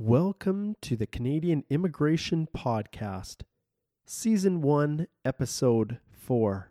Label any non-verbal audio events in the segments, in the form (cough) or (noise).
Welcome to the Canadian Immigration Podcast, Season 1, Episode 4.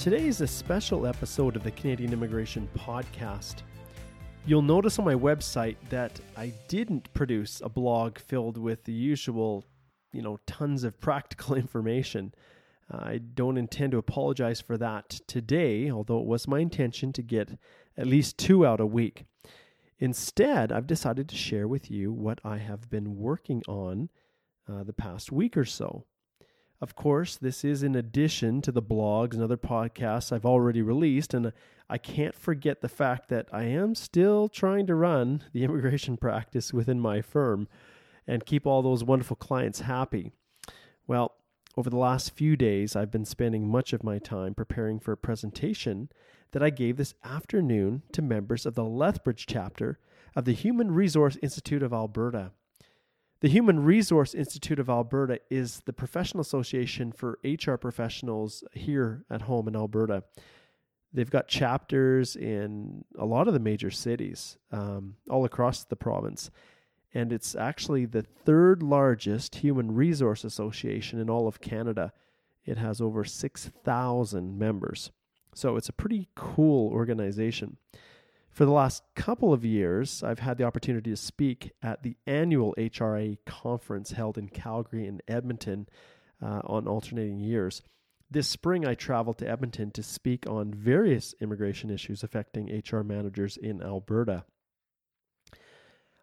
Today is a special episode of the Canadian Immigration Podcast. You'll notice on my website that I didn't produce a blog filled with the usual, you know, tons of (laughs) practical information. I don't intend to apologize for that today, although it was my intention to get at least two out a week. Instead, I've decided to share with you what I have been working on uh, the past week or so. Of course, this is in addition to the blogs and other podcasts I've already released, and I can't forget the fact that I am still trying to run the (laughs) immigration practice within my firm and keep all those wonderful clients happy. Well, over the last few days, I've been spending much of my time preparing for a presentation that I gave this afternoon to members of the Lethbridge chapter of the Human Resource Institute of Alberta. The Human Resource Institute of Alberta is the professional association for HR professionals here at home in Alberta. They've got chapters in a lot of the major cities um, all across the province. And it's actually the third largest human resource association in all of Canada. It has over 6,000 members. So it's a pretty cool organization. For the last couple of years, I've had the opportunity to speak at the annual HRA conference held in Calgary and Edmonton uh, on alternating years. This spring, I traveled to Edmonton to speak on various immigration issues affecting HR managers in Alberta.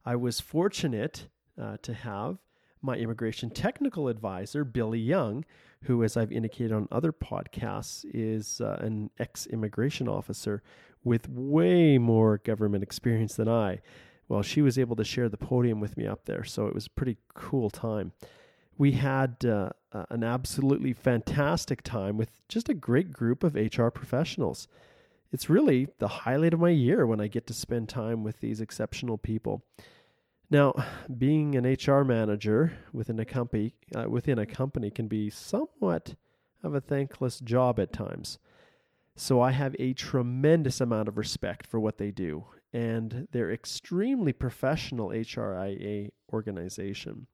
I was fortunate uh, to have my immigration technical advisor, Billy Young, who, as I've indicated on other podcasts, is uh, an ex immigration officer with way more government experience than I. Well, she was able to share the podium with me up there, so it was a pretty cool time. We had uh, an absolutely fantastic time with just a great group of HR professionals. It's really the highlight of my year when I get to spend time with these exceptional people. Now, being an HR manager within a company uh, within a company can be somewhat of a thankless job at times. So I have a tremendous amount of respect for what they do, and they're extremely professional HRIA organization.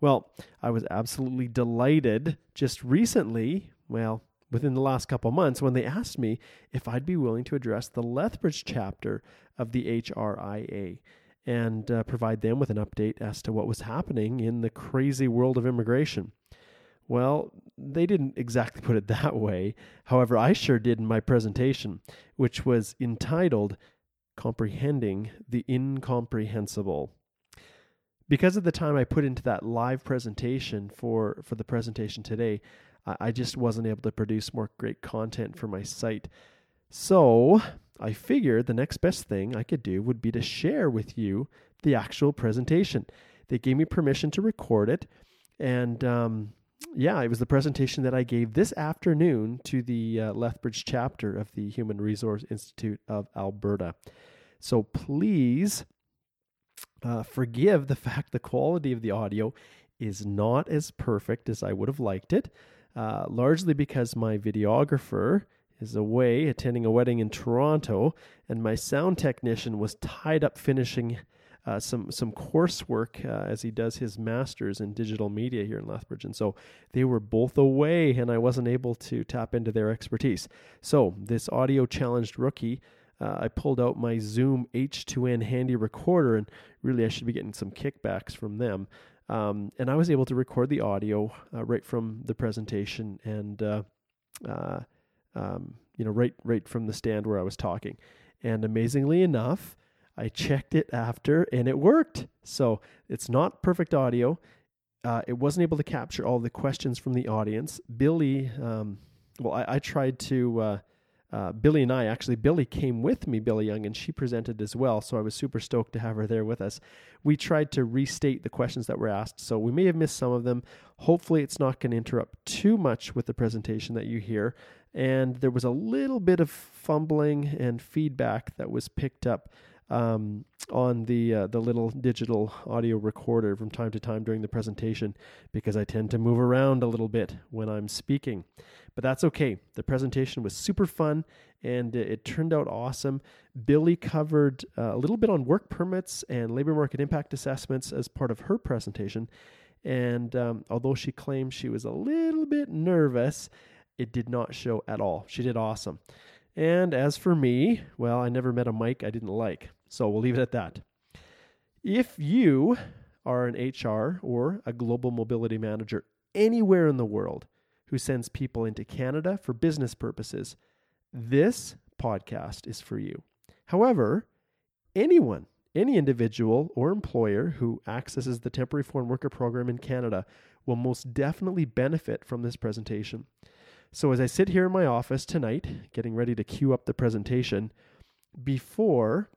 Well, I was absolutely delighted just recently, well, within the last couple months, when they asked me if I'd be willing to address the Lethbridge chapter of the HRIA and uh, provide them with an update as to what was happening in the crazy world of immigration. Well, they didn't exactly put it (laughs) that way. However, I sure did in my presentation, which was entitled Comprehending the Incomprehensible. Because of the time I put into that live presentation for, for the presentation today, I just wasn't able to produce more great content for my site. So I figured the next best thing I could do would be to share with you the actual presentation. They gave me permission to record it, and um, yeah, it was the presentation that I gave this afternoon to the uh, Lethbridge chapter of the Human Resource Institute of Alberta. So please uh, forgive the (laughs) fact the quality of the audio is not as perfect as I would have liked it, uh, largely because my videographer is away attending a wedding in Toronto, and my sound technician was tied up finishing uh, some some coursework uh, as he does his masters in digital media here in Lethbridge, and so they were both away, and I wasn't able to tap into their expertise. So this audio challenged rookie. Uh, I pulled out my Zoom H2N handy recorder, and really I should be getting some kickbacks from them. Um, and I was able to record the audio uh, right from the presentation and uh, uh, um, you know, right right from the stand where I was talking. And amazingly enough, I checked it after and it worked. So it's not perfect audio. Uh, it wasn't able to capture all the questions from the audience. Billy, um, well, I, I, tried to uh, uh, Billy and I actually, Billy came with me, Billy Young, and she presented as well. So I was super stoked to have her there with us. We tried to restate the questions that were asked, so we may have missed some of them. Hopefully, it's not going to interrupt too much with the presentation that you hear. And there was a little bit of fumbling and feedback that was picked up um, on the uh, the little digital audio recorder from time to time during the presentation because I tend to move around a little bit when I'm speaking. But that's okay. The presentation was super fun and it turned out awesome. Billy covered uh, a little bit on work permits and labor market impact assessments as part of her presentation. And um, although she claimed she was a little bit nervous, it did not show at all. She did awesome. And as for me, well, I never met a mic I didn't like. So we'll leave it at that. If you are an HR or a global mobility manager anywhere in the world who sends people into Canada for business purposes, this podcast is for you. However, anyone, any individual or employer who accesses the temporary foreign worker program in Canada will most definitely benefit from this presentation. So, as I sit here in my office tonight, getting ready to queue up the presentation, before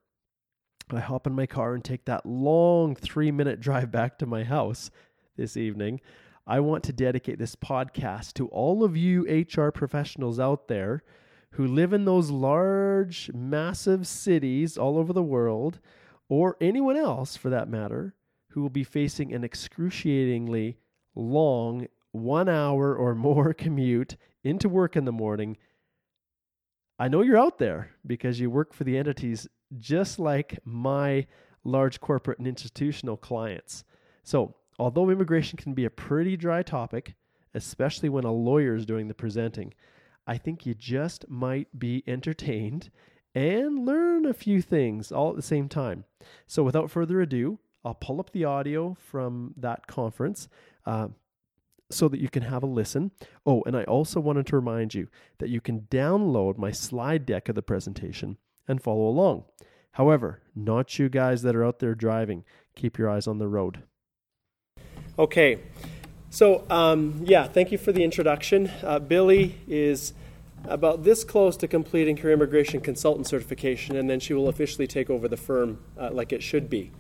I hop in my car and take that long three minute drive back to my house this evening, I want to dedicate this podcast to all of you HR professionals out there who live in those large, massive cities all over the world, or anyone else for that matter, who will be facing an excruciatingly long one hour or more (laughs) commute into work in the morning. I know you're out there because you work for the entities just like my large corporate and institutional clients. So, although immigration can be a pretty dry topic, especially when a lawyer is doing the presenting, I think you just might be entertained and learn a few things all at the same time. So, without further ado, I'll pull up the audio from that conference uh, so that you can have a listen. Oh, and I also wanted to remind you that you can download my slide deck of the presentation and follow along. However, not you guys that are out there driving. Keep your eyes on the road. Okay, so um, yeah, thank you for the introduction. Uh, Billy is about this close to completing her immigration consultant certification, and then she will officially take over the firm uh, like it should be.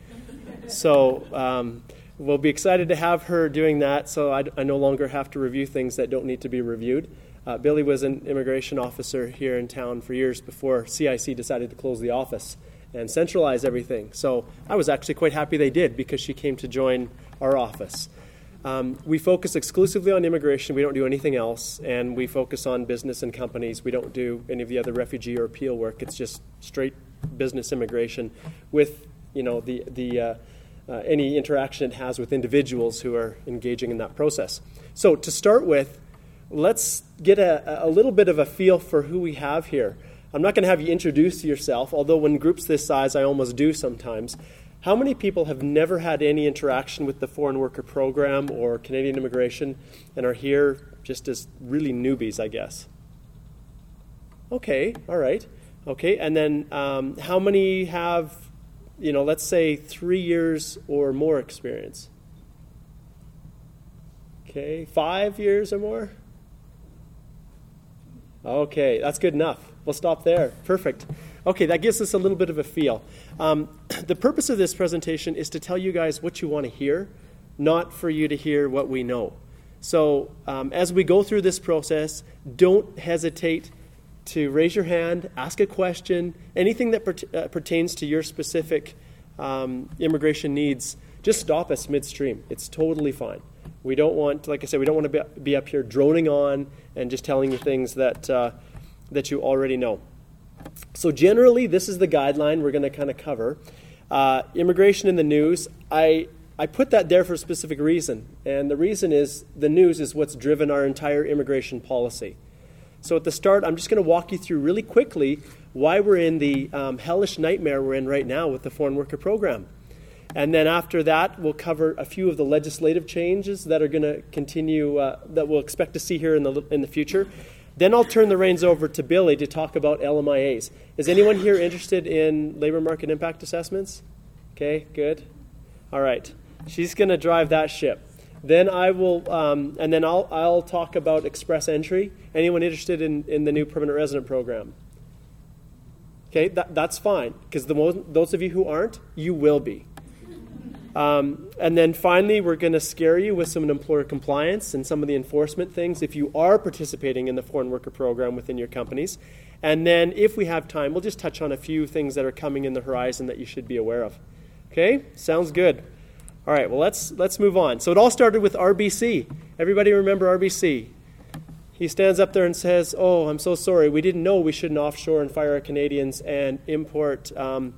So um, we'll be excited to have her doing that, so I, I, no longer have to review things that don't need to be reviewed. Uh, Billy was an immigration officer here in town for years before CIC decided to close the office and centralize everything. So I was actually quite happy they did because she came to join our office. Um, we focus exclusively on immigration. We don't do anything else, and we focus on business and companies. We don't do any of the other refugee or appeal work. It's just straight business immigration, with you know the the uh, uh, any interaction it has with individuals who are engaging in that process. So to start with, let's get a, a little bit of a feel for who we have here. I'm not going to have you introduce yourself, although when groups this size, I almost do sometimes. How many people have never had any interaction with the foreign worker program or Canadian immigration and are here just as really newbies, I guess? Okay, all right. Okay, and then um, how many have, you know, let's say three years or more experience? Okay, five years or more? Okay, that's good enough. We'll stop there. Perfect. Okay, that gives us a little bit of a feel. Um, (clears throat) the purpose of this presentation is to tell you guys what you want to hear, not for you to hear what we know. So, um, as we go through this process, don't hesitate to raise your hand, ask a question, anything that per- uh, pertains to your specific um, immigration needs. Just stop us midstream. It's totally fine. We don't want, like I said, we don't want to be, up here droning on and just telling you things that. Uh, that you already know. So, generally, this is the guideline we're going to kind of cover. Uh, immigration in the news, I, I put that there for a specific reason. And the reason is the news is what's driven our entire immigration policy. So, at the start, I'm just going to walk you through really quickly why we're in the um, hellish nightmare we're in right now with the foreign worker program. And then after that, we'll cover a few of the legislative changes that are going to continue, uh, that we'll expect to see here in the, in the future. Then I'll turn the reins over to Billy to talk about LMIAs. Is anyone here interested in labor market impact assessments? Okay, good. All right. She's going to drive that ship. Then I will, um, and then I'll, I'll talk about express entry. Anyone interested in, in the new permanent resident program? Okay, that, that's fine, because those of you who aren't, you will be. Um, and then finally, we're going to scare you with some employer compliance and some of the enforcement things if you are participating in the foreign worker program within your companies. And then, if we have time, we'll just touch on a few things that are coming in the horizon that you should be aware of. Okay, sounds good. All right, well let's let's move on. So it all started with RBC. Everybody remember RBC? He stands up there and says, "Oh, I'm so sorry. We didn't know we shouldn't offshore and fire our Canadians and import." Um,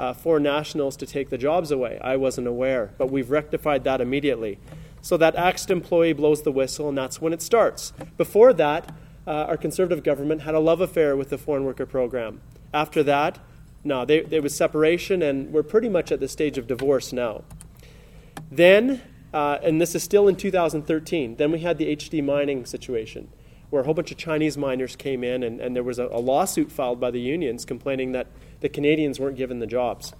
uh, foreign nationals to take the jobs away. I wasn't aware, but we've rectified that immediately. So that axed employee blows the whistle, and that's when it starts. Before that, uh, our conservative government had a love affair with the foreign worker program. After that, no, they, there was separation, and we're pretty much at the stage of divorce now. Then, uh, and this is still in 2013, then we had the HD mining situation where a whole bunch of Chinese miners came in, and, and there was a, a lawsuit filed by the unions complaining that the Canadians weren't given the jobs.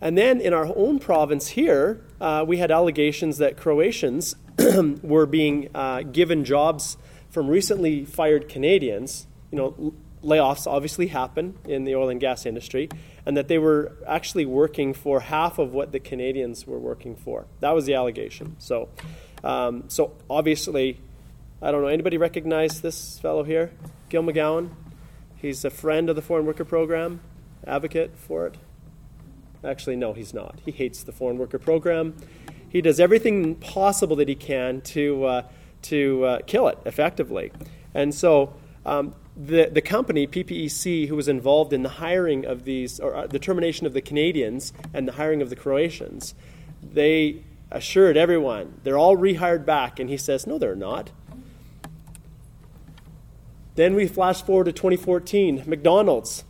And then in our own province here, uh, we had allegations that Croatians (clears throat) were being uh, given jobs from recently fired Canadians. You know, layoffs obviously happen in the oil and gas industry, and that they were actually working for half of what the Canadians were working for. That was the allegation. So, um, so obviously, I don't know. Anybody recognize this fellow here, Gil McGowan? He's a friend of the foreign worker program, advocate for it. Actually, no, he's not. He hates the foreign worker program. He does everything possible that he can to, uh, to uh, kill it effectively. And so um, the, the company, PPEC, who was involved in the hiring of these, or uh, the termination of the Canadians and the hiring of the Croatians, they assured everyone they're all rehired back. And he says, no, they're not. Then we flash forward to 2014, McDonald's.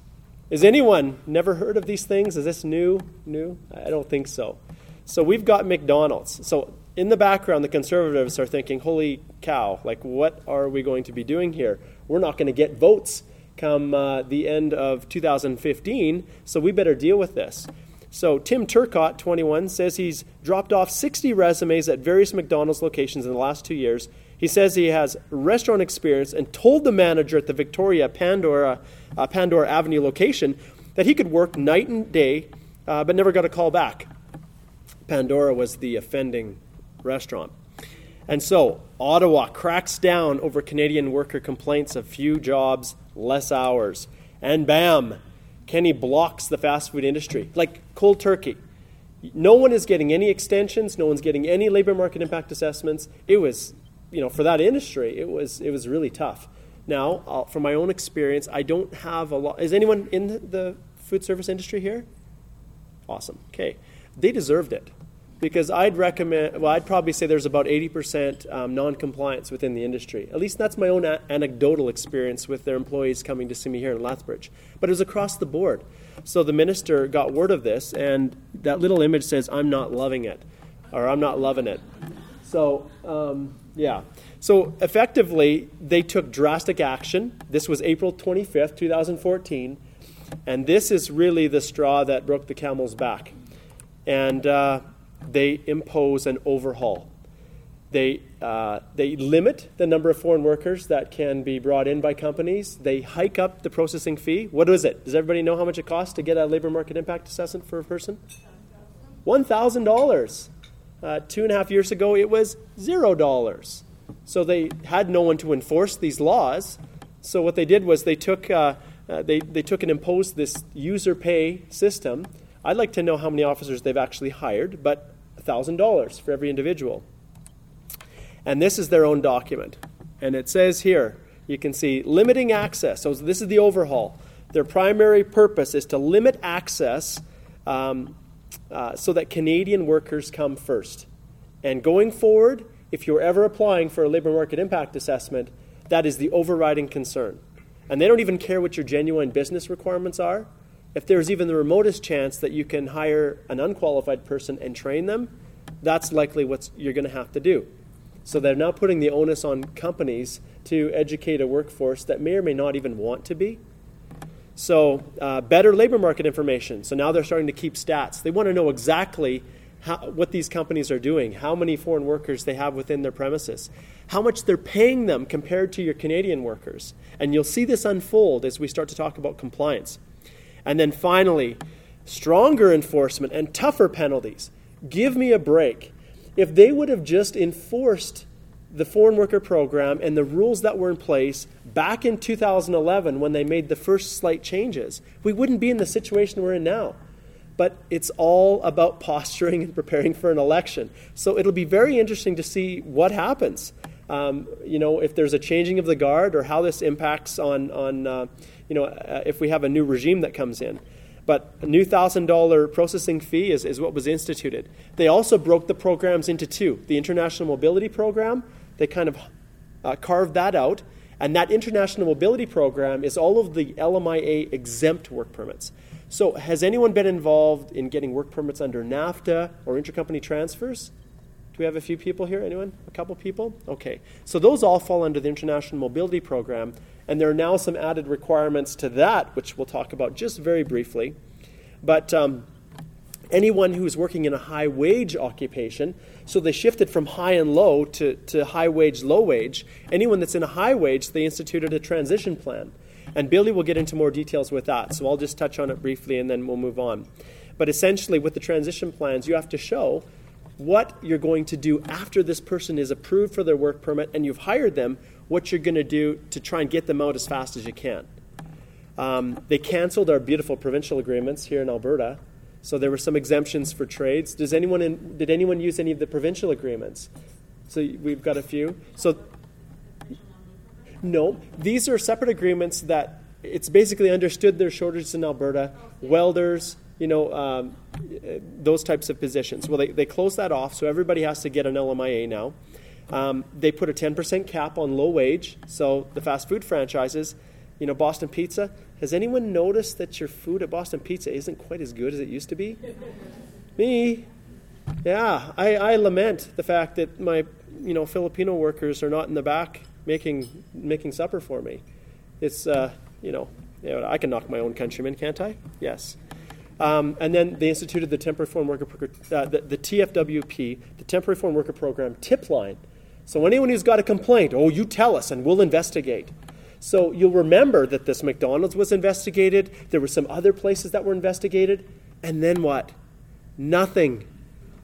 Is anyone never heard of these things? Is this new? New? I don't think so. So we've got McDonald's. So in the background, the conservatives are thinking, holy cow, like what are we going to be doing here? We're not going to get votes come uh, the end of 2015, so we better deal with this. So Tim Turcott, 21, says he's dropped off 60 resumes at various McDonald's locations in the last two years he says he has restaurant experience and told the manager at the Victoria Pandora, uh, Pandora Avenue location that he could work night and day, uh, but never got a call back. Pandora was the offending restaurant. And so, Ottawa cracks down over Canadian worker complaints of few jobs, less hours. And bam, Kenney blocks the fast food industry like cold turkey. No one is getting any extensions, no one's getting any labor market impact assessments. It was you know, for that industry, it was it was really tough. Now, uh, from my own experience, I don't have a lot. Is anyone in the food service industry here? Awesome. Okay, they deserved it because I'd recommend. Well, I'd probably say there's about 80% um, non-compliance within the industry. At least that's my own a- anecdotal experience with their employees coming to see me here in Lethbridge. But it was across the board. So the minister got word of this, and that little image says, "I'm not loving it," or "I'm not loving it." So. Um, yeah. So effectively, they took drastic action. This was April 25th, 2014. And this is really the straw that broke the camel's back. And uh, they impose an overhaul. They, uh, they limit the number of foreign workers that can be brought in by companies. They hike up the processing fee. What is it? Does everybody know how much it costs to get a labor market impact assessment for a person? $1,000. Uh, two and a half years ago, it was zero dollars. So they had no one to enforce these laws. So what they did was they took uh, uh, they they took and imposed this user pay system. I'd like to know how many officers they've actually hired, but thousand dollars for every individual. And this is their own document, and it says here you can see limiting access. So this is the overhaul. Their primary purpose is to limit access um, uh, so that Canadian workers come first. And going forward, if you're ever applying for a labor market impact assessment, that is the overriding concern. And they don't even care what your genuine business requirements are. If there's even the remotest chance that you can hire an unqualified person and train them, that's likely what you're going to have to do. So they're now putting the onus on companies to educate a workforce that may or may not even want to be. So, uh, better labor market information. So now they're starting to keep stats. They want to know exactly how, what these companies are doing, how many foreign workers they have within their premises, how much they're paying them compared to your Canadian workers. And you'll see this unfold as we start to talk about compliance. And then finally, stronger enforcement and tougher penalties. Give me a break. If they would have just enforced the foreign worker program and the rules that were in place back in 2011 when they made the first slight changes, we wouldn't be in the situation we're in now. But it's all about posturing and preparing for an election. So it'll be very interesting to see what happens. Um, you know, if there's a changing of the guard or how this impacts on, on uh, you know, uh, if we have a new regime that comes in. But a new $1,000 processing fee is, is what was instituted. They also broke the programs into two the International Mobility Program, they kind of uh, carved that out. And that International Mobility Program is all of the LMIA exempt work permits. So, has anyone been involved in getting work permits under NAFTA or intercompany transfers? Do we have a few people here? Anyone? A couple people? Okay. So, those all fall under the International Mobility Program. And there are now some added requirements to that, which we'll talk about just very briefly. But um, anyone who's working in a high wage occupation, so they shifted from high and low to, to high wage, low wage. Anyone that's in a high wage, they instituted a transition plan. And Billy will get into more details with that, so I'll just touch on it briefly and then we'll move on. But essentially, with the transition plans, you have to show what you're going to do after this person is approved for their work permit and you've hired them, what you're going to do to try and get them out as fast as you can. Um, they canceled our beautiful provincial agreements here in Alberta, so there were some exemptions for trades. Does anyone in, did anyone use any of the provincial agreements? So we've got a few. So no, these are separate agreements that it's basically understood there's shortages in Alberta, welders, you know, um, those types of positions. Well, they, they closed that off, so everybody has to get an LMIA now. Um, they put a 10% cap on low wage. So the fast food franchises, you know, Boston Pizza. Has anyone noticed that your food at Boston Pizza isn't quite as good as it used to be? (laughs) Me. Yeah, I, I lament the fact that my, you know, Filipino workers are not in the back making making supper for me. It's, uh, you know, I can knock my own countrymen, can't I? Yes. Um, and then they instituted the temporary foreign worker, uh, the, the TFWP, the temporary foreign worker program tip line so anyone who's got a complaint, oh, you tell us and we'll investigate. So you'll remember that this McDonald's was investigated, there were some other places that were investigated, and then what? Nothing.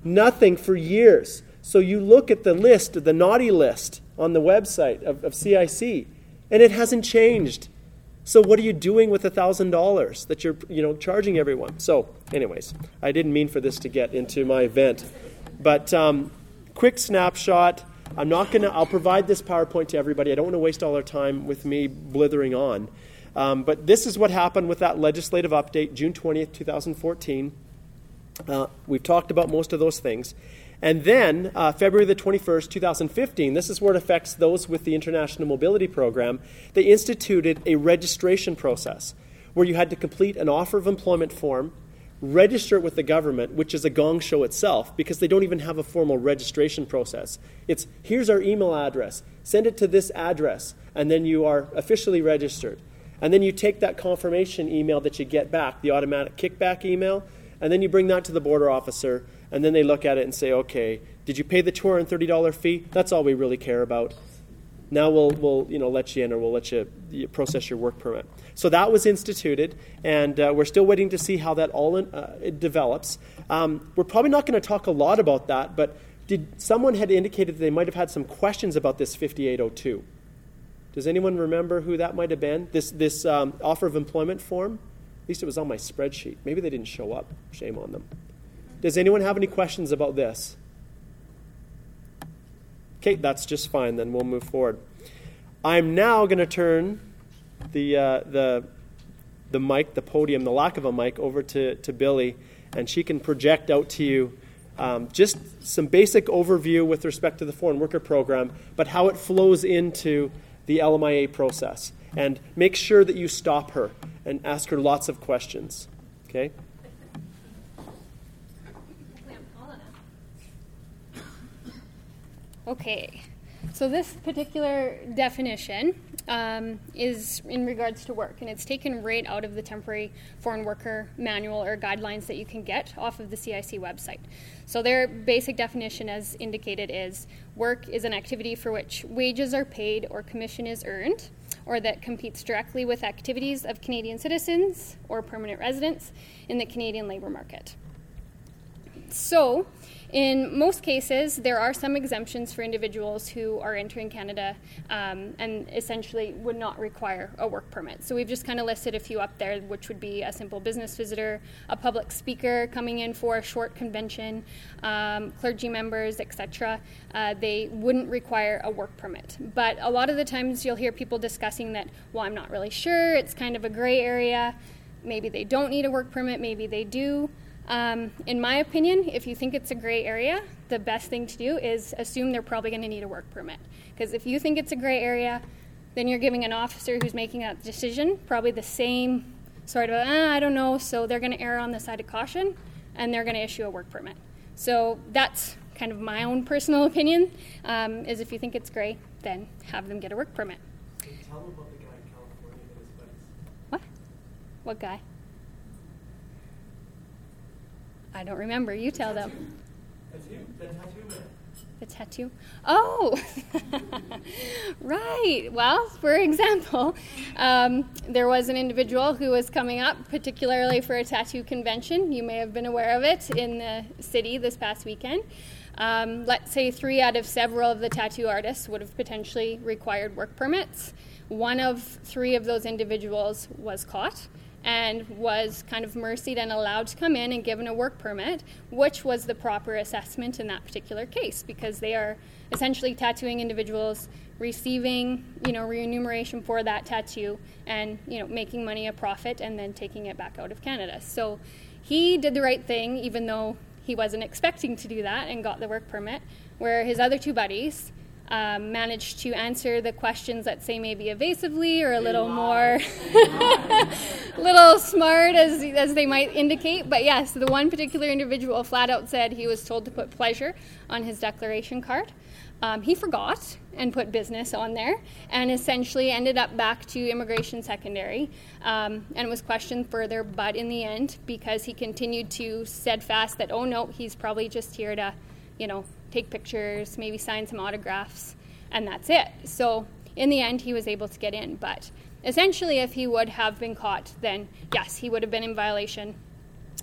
Nothing for years. So you look at the list, the naughty list on the website of, of CIC, and it hasn't changed. So what are you doing with a thousand dollars that you're you know charging everyone? So, anyways, I didn't mean for this to get into my event, but um, quick snapshot. I'm not going to, I'll provide this PowerPoint to everybody. I don't want to waste all our time with me blithering on. Um, but this is what happened with that legislative update, June 20th, 2014. Uh, we've talked about most of those things. And then, uh, February the 21st, 2015, this is where it affects those with the International Mobility Program. They instituted a registration process where you had to complete an offer of employment form register it with the government, which is a gong show itself, because they don't even have a formal registration process. It's here's our email address, send it to this address, and then you are officially registered. And then you take that confirmation email that you get back, the automatic kickback email, and then you bring that to the border officer, and then they look at it and say, okay, did you pay the $230 fee? That's all we really care about. Now we'll, we'll you know, let you in or we'll let you process your work permit. So that was instituted, and uh, we're still waiting to see how that all in, uh, develops. Um, we're probably not going to talk a lot about that, but did someone had indicated that they might have had some questions about this 5802? Does anyone remember who that might have been? This, this um, offer of employment form? At least it was on my spreadsheet. Maybe they didn't show up. Shame on them. Does anyone have any questions about this? Okay, that's just fine. Then we'll move forward. I'm now going to turn the, uh, the, the mic, the podium, the lack of a mic, over to, to Billy, and she can project out to you um, just some basic overview with respect to the foreign worker program, but how it flows into the LMIA process. And make sure that you stop her and ask her lots of questions. Okay? Okay, so this particular definition um, is in regards to work, and it's taken right out of the temporary foreign worker manual or guidelines that you can get off of the CIC website. So, their basic definition, as indicated, is work is an activity for which wages are paid or commission is earned, or that competes directly with activities of Canadian citizens or permanent residents in the Canadian labour market. So, in most cases, there are some exemptions for individuals who are entering Canada um, and essentially would not require a work permit. So we've just kind of listed a few up there, which would be a simple business visitor, a public speaker coming in for a short convention, um, clergy members, etc. Uh, they wouldn't require a work permit. But a lot of the times you'll hear people discussing that, well, I'm not really sure, it's kind of a gray area. Maybe they don't need a work permit, maybe they do. Um, in my opinion, if you think it's a gray area, the best thing to do is assume they're probably going to need a work permit. Because if you think it's a gray area, then you're giving an officer who's making that decision probably the same sort of, ah, I don't know, so they're going to err on the side of caution and they're going to issue a work permit. So that's kind of my own personal (laughs) opinion, um, is if you think it's gray, then have them get a work permit. What? What guy? I don't remember. You tell them. The tattoo man. The tattoo? Oh, (laughs) right. Well, for example, um, there was an individual who was coming up, particularly for a tattoo convention. You may have been aware of it in the city this past weekend. Um, let's say three out of several of the tattoo artists would have potentially required work permits. One of three of those individuals was caught and was kind of mercied and allowed to come in and given a work permit, which was the proper assessment in that particular case because they are essentially tattooing individuals receiving you know remuneration for that tattoo and you know making money a profit and then taking it back out of Canada. So he did the right thing even though he wasn't expecting to do that and got the work permit where his other two buddies um, managed to answer the questions that say maybe evasively or a little more (laughs) (laughs) little smart as, as they might indicate. But yes the one particular individual flat out said he was told to put pleasure on his declaration card. Um, he forgot and put business on there and essentially ended up back to immigration secondary um, and was questioned further. But in the end because he continued to steadfast that oh no he's probably just here to you know take pictures, maybe sign some autographs, and that's it. So in the end, he was able to get in. But essentially, if he would have been caught, then yes, he would have been in violation.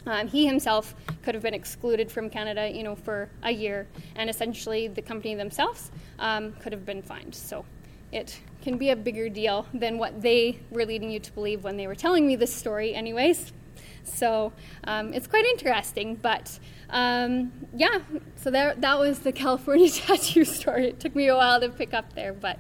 Um, he himself could have been excluded from Canada, you know, for a year, and essentially the company themselves um, could have been fined. So it can be a bigger deal than what they were leading you to believe when they were telling me this story, anyways. So um, it's quite interesting. But um, yeah, so there, that was the (laughs) California (laughs) tattoo story. It took me a while to pick up there, but.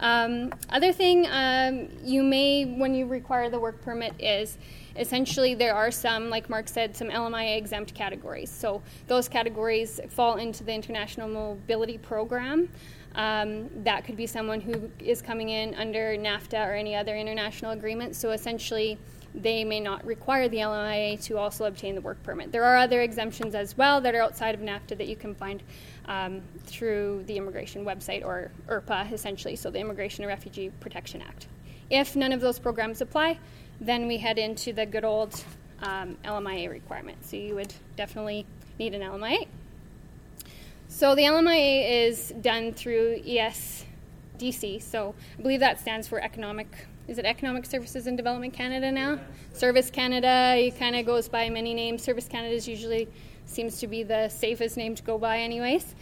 Um, other thing um, you may, when you require the work permit, is essentially there are some, like Mark said, some LMIA exempt categories. So those categories fall into the International Mobility Program. Um, that could be someone who is coming in under NAFTA or any other international agreement. So essentially, they may not require the LMIA to also obtain the work permit. There are other exemptions as well that are outside of NAFTA that you can find um, through the immigration website or IRPA, essentially, so the Immigration and Refugee Protection Act. If none of those programs apply, then we head into the good old um, LMIA requirement. So you would definitely need an LMIA. So the LMIA is done through ESDC. So I believe that stands for Economic is it Economic Services and Development Canada now? Service Canada, it kind of goes by many names. Service Canada is usually seems to be the safest name to go by, anyways.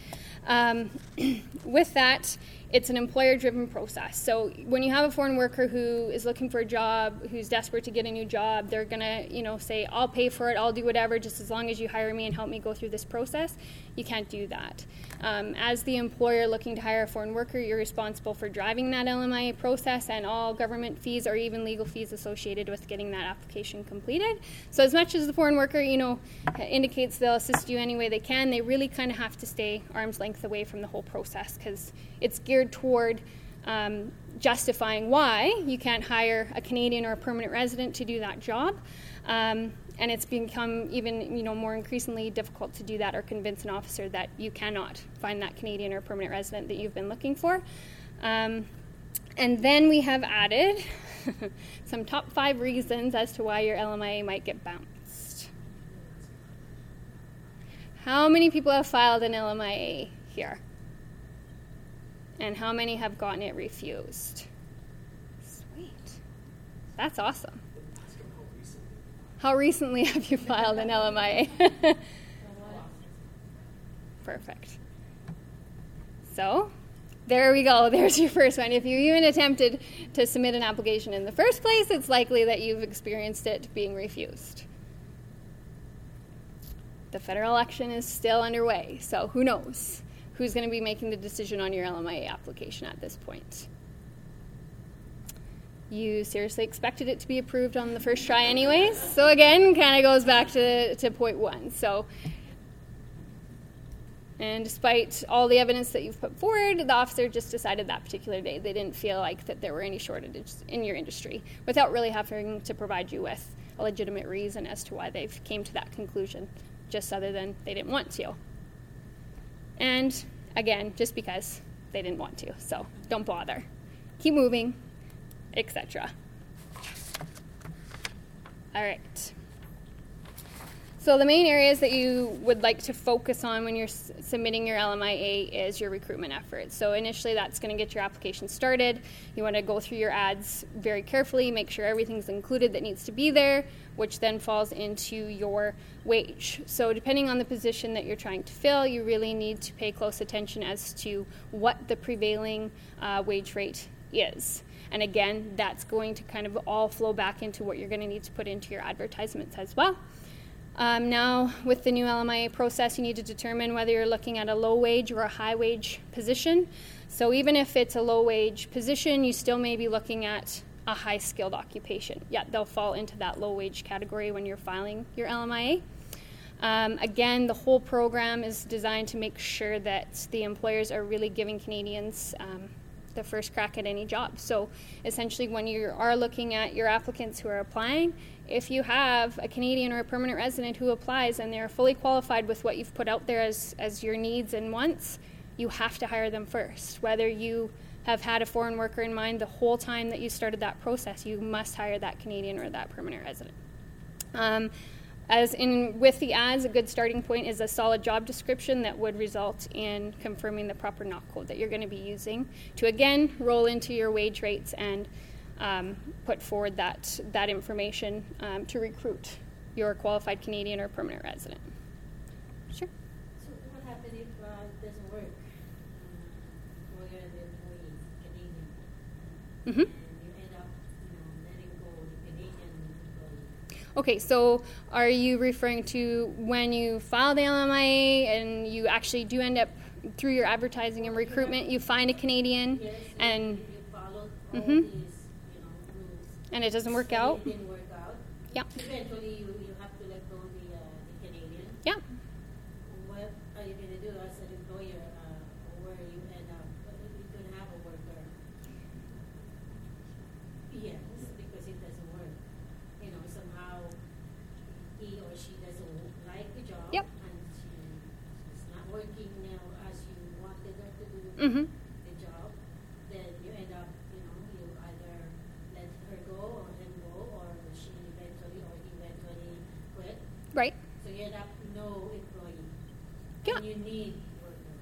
Um, (clears throat) with that, it's an employer driven process. So when you have a foreign worker who is looking for a job, who's desperate to get a new job, they're going to, you know, say, "I'll pay for it. I'll do whatever just as long as you hire me and help me go through this process." You can't do that. Um, as the employer looking to hire a foreign worker, you're responsible for driving that LMIA process and all government fees or even legal fees associated with getting that application completed. So as much as the foreign worker, you know, indicates they'll assist you any way they can, they really kind of have to stay arm's length away from the whole process because it's geared toward um, justifying why you can't hire a Canadian or a permanent resident to do that job. Um, and it's become even you know more increasingly difficult to do that or convince an officer that you cannot find that Canadian or permanent resident that you've been looking for. Um, And then we have added (laughs) some top five reasons as to why your LMIA might get bounced. How many people have filed an LMIA here? And how many have gotten it refused? Sweet. That's awesome. How recently (laughs) have you filed an LMIA? (laughs) Perfect. So, there we go. (laughs) There's your first one. If you even attempted to submit an application in the first place, it's likely that you've experienced it being refused. The federal election is still underway, so who knows who's going to be making the decision on your LMIA application at this point. You seriously expected it to be approved on the first try, anyways. So, again, kind of goes back to, to point one. So, and despite all the evidence that you've put forward, the officer just decided that particular day they didn't feel like that there were any shortages in your industry without really having to provide you with a legitimate reason as to why they came to that conclusion, just other than they didn't want to. And again, just because they didn't want to. So don't bother. Keep moving, etc. All right. So the main areas that you would like to focus on when you're s- submitting your LMIA is your recruitment efforts. So initially that's going to get your application started. You want to go through your ads very carefully, make sure everything's included that needs to be there, which then falls into your wage. So depending on the position that you're trying to fill, you really need to pay close attention as to what the prevailing uh, wage rate is. And again, that's going to kind of all flow back into what you're going to need to put into your advertisements as well. Um, now, with the new LMIA process, you need to determine whether you're looking at a low wage or a high wage position. So, even if it's a low wage position, you still may be looking at a high skilled occupation. Yet, they'll fall into that low wage category when you're filing your LMIA. Um, again, the whole program is designed to make sure that the employers are really giving Canadians um, the first crack at any job. So, essentially, when you are looking at your applicants who are applying, if you have a Canadian or a permanent resident who applies and they're fully qualified with what you've put out there as, as your needs and wants, you have to hire them first. Whether you have had a foreign worker in mind the whole time that you started that process, you must hire that Canadian or that permanent resident. Um, as in with the ads, a good starting point is a solid job description that would result in confirming the proper NOC code that you're going to be using to again roll into your wage rates and um, put forward that that information um, to recruit your qualified Canadian or permanent resident. Sure. So what happens if uh, it doesn't work? Uh, or you're the employee Canadian, Mm-hmm. and you end up, you know, letting go the Canadian employee. Okay, so are you referring to when you file the LMIA and you actually do end up through your advertising and recruitment, you find a Canadian Yes, and you followed all Mhm. these, you know, rules. and it doesn't work out? Work out. Yeah. Eventually, you, you have to let go the, uh, the Canadian. Yeah. What are you going to do as an employer uh, where you end up, uh, you can have a worker? Yes, because it doesn't work. You know, somehow he or she doesn't like the job. Yep. And she, she's not working now as you wanted her to do Mm-hmm. the job. Then you end up, you know, you either let her go or him go or she eventually or he eventually quit. Right. So you end up no employee. Yeah. And you need worker.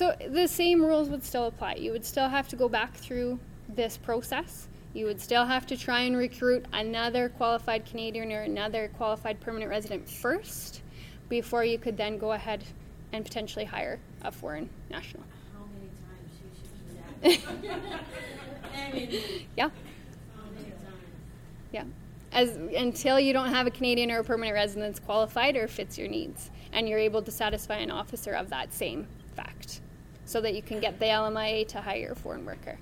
So the same rules would still apply. You would still have to go back through this process. You would still have to try and recruit another qualified Canadian or another qualified permanent resident first before you could then go ahead and potentially hire a foreign national. How many times you should do that? (laughs) I mean, Yeah. how many times? Yeah. As until you don't have a Canadian or a permanent resident that's qualified or fits your needs, and you're able to satisfy an officer of that same fact, so that you can get the LMIA to hire a foreign worker.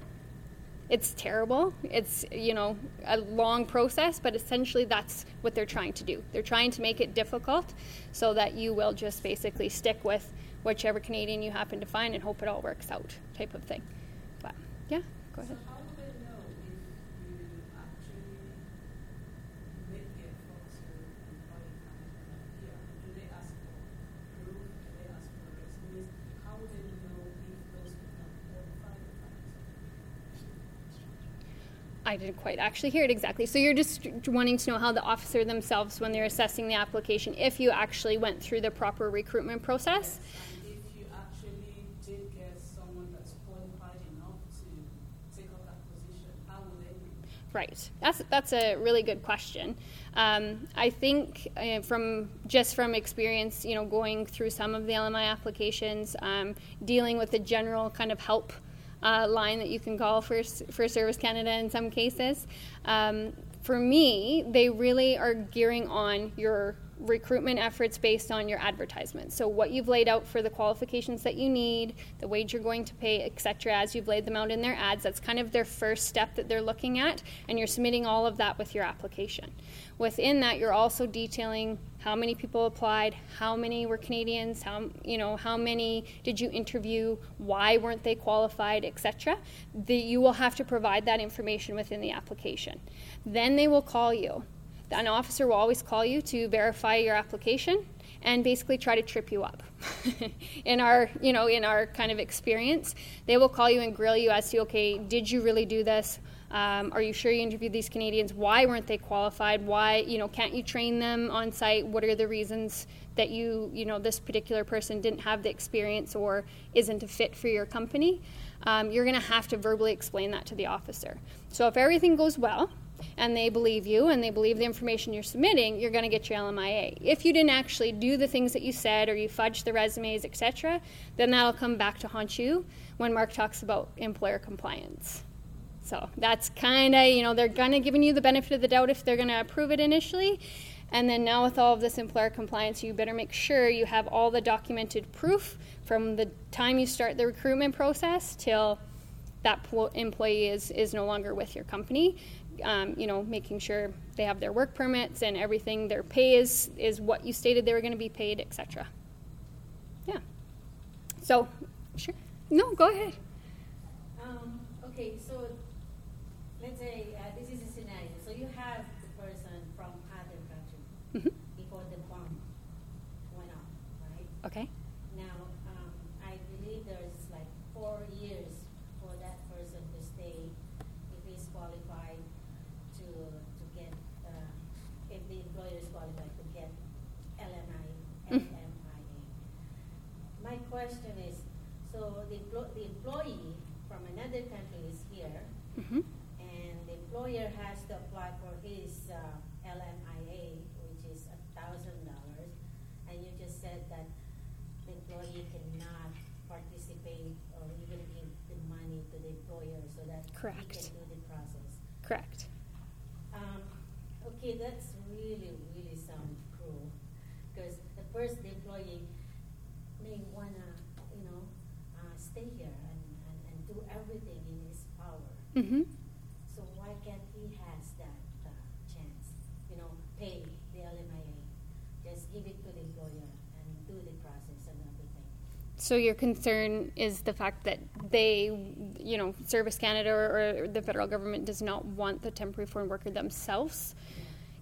It's terrible. It's you know a long process, but essentially that's what they're trying to do. They're trying to make it difficult, so that you will just basically stick with whichever Canadian you happen to find and hope it all works out, type of thing. But yeah, go ahead. So how do they know if you actually make it officer employee kind of here? Do they ask for proof? Do they ask for resumes? How would they know if those people are qualified or not? I didn't quite actually hear it exactly. So you're just wanting to know how the officer themselves, when they're assessing the application, if you actually went through the proper recruitment process. And if you actually did get someone that's qualified enough to take up that position, how will they know? Right. That's that's a really good question. Um, I think uh, from just from experience, you know, going through some of the LMI applications, um, dealing with the general kind of help uh, line that you can call for for Service Canada in some cases. Um, for me, they really are gearing on your recruitment efforts based on your advertisement. So what you've laid out for the qualifications that you need, the wage you're going to pay, etc. as you've laid them out in their ads, that's kind of their first step that they're looking at and you're submitting all of that with your application. Within that, you're also detailing how many people applied, how many were Canadians, how you know, how many did you interview, why weren't they qualified, etc. You will have to provide that information within the application. Then they will call you an officer will always call you to verify your application and basically try to trip you up. (laughs) in our, you know, in our kind of experience, they will call you and grill you as to, okay, did you really do this? Um, are you sure you interviewed these Canadians? Why weren't they qualified? Why, you know, can't you train them on site? What are the reasons that you, you know, this particular person didn't have the experience or isn't a fit for your company? Um, you're going to have to verbally explain that to the officer. So if everything goes well, and they believe you and they believe the information you're submitting, you're going to get your LMIA. If you didn't actually do the things that you said or you fudged the resumes, etc., then that'll come back to haunt you when Mark talks about employer compliance. So that's kind of, you know, they're kind of giving you the benefit of the doubt if they're going to approve it initially. And then now with all of this employer compliance, you better make sure you have all the documented proof from the time you start the recruitment process till that employee is, is no longer with your company um, you know, making sure they have their work permits and everything. Their pay is is what you stated they were going to be paid, etc. Yeah. So, sure. No, go ahead. Um, okay, so let's say uh, this is a scenario. So you have the person from other country Mhm. before the bomb went off, right? Okay. Now, um, I believe there's like four years for that person to stay if he's qualified to to get uh, if the employer is qualified to get LMI Mm. LMIA. My question is, so the emplo- the employee from another country is here, hmm and the employer has to apply for his uh, LMIA, which is a thousand dollars, and you just said that the employee cannot participate or even give the money to the employer so that Correct. he can do the process. Correct. Um, okay, that's really, really sound cruel, because the first the employee may wanna, you know, uh, stay here and, and, and do everything in his power. hmm So why can't he has that uh, chance? You know, pay the LMIA, just give it to the employer and do the process and everything. So your concern is the fact that they, you know, Service Canada or, or the federal government does not want the temporary foreign worker themselves,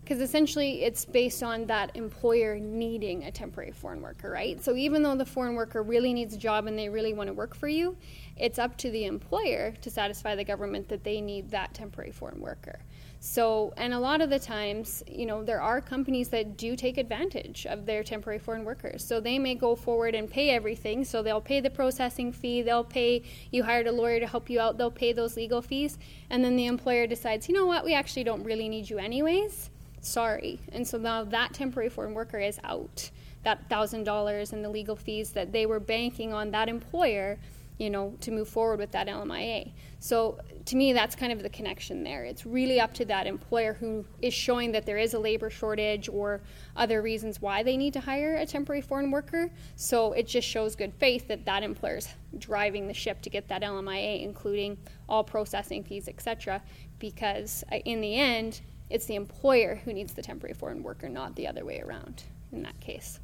because essentially it's based on that employer needing a temporary foreign worker, right? So even though the foreign worker really needs a job and they really want to work for you, it's up to the employer to satisfy the government that they need that temporary foreign worker. So, and a lot of the times, you know, there are companies that do take advantage of their temporary foreign workers. So they may go forward and pay everything. So they'll pay the processing fee, they'll pay, you hired a lawyer to help you out, they'll pay those legal fees. And then the employer decides, you know what, we actually don't really need you anyways. Sorry. And so now that temporary foreign worker is out. That $1,000 and the legal fees that they were banking on that employer you know, to move forward with that LMIA. So to me, that's kind of the connection there. It's really up to that employer who is showing that there is a labor shortage or other reasons why they need to hire a temporary foreign worker. So it just shows good faith that that employer is driving the ship to get that LMIA, including all processing fees, etc. Because uh, in the end, it's the employer who needs the temporary foreign worker, not the other way around. In that case,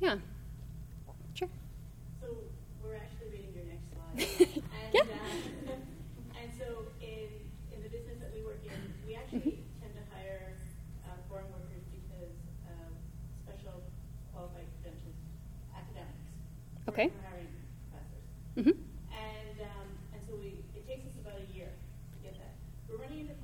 yeah, sure. So we're actually reading your next slide. (laughs) and, Yeah. uh, and so in, in the business that we work in, we actually Mm-hmm. tend to hire uh, foreign workers because of special qualified credentials, academics. for- Okay. For hiring professors. hmm And, um, and so we, it takes us about a year to get that. We're running into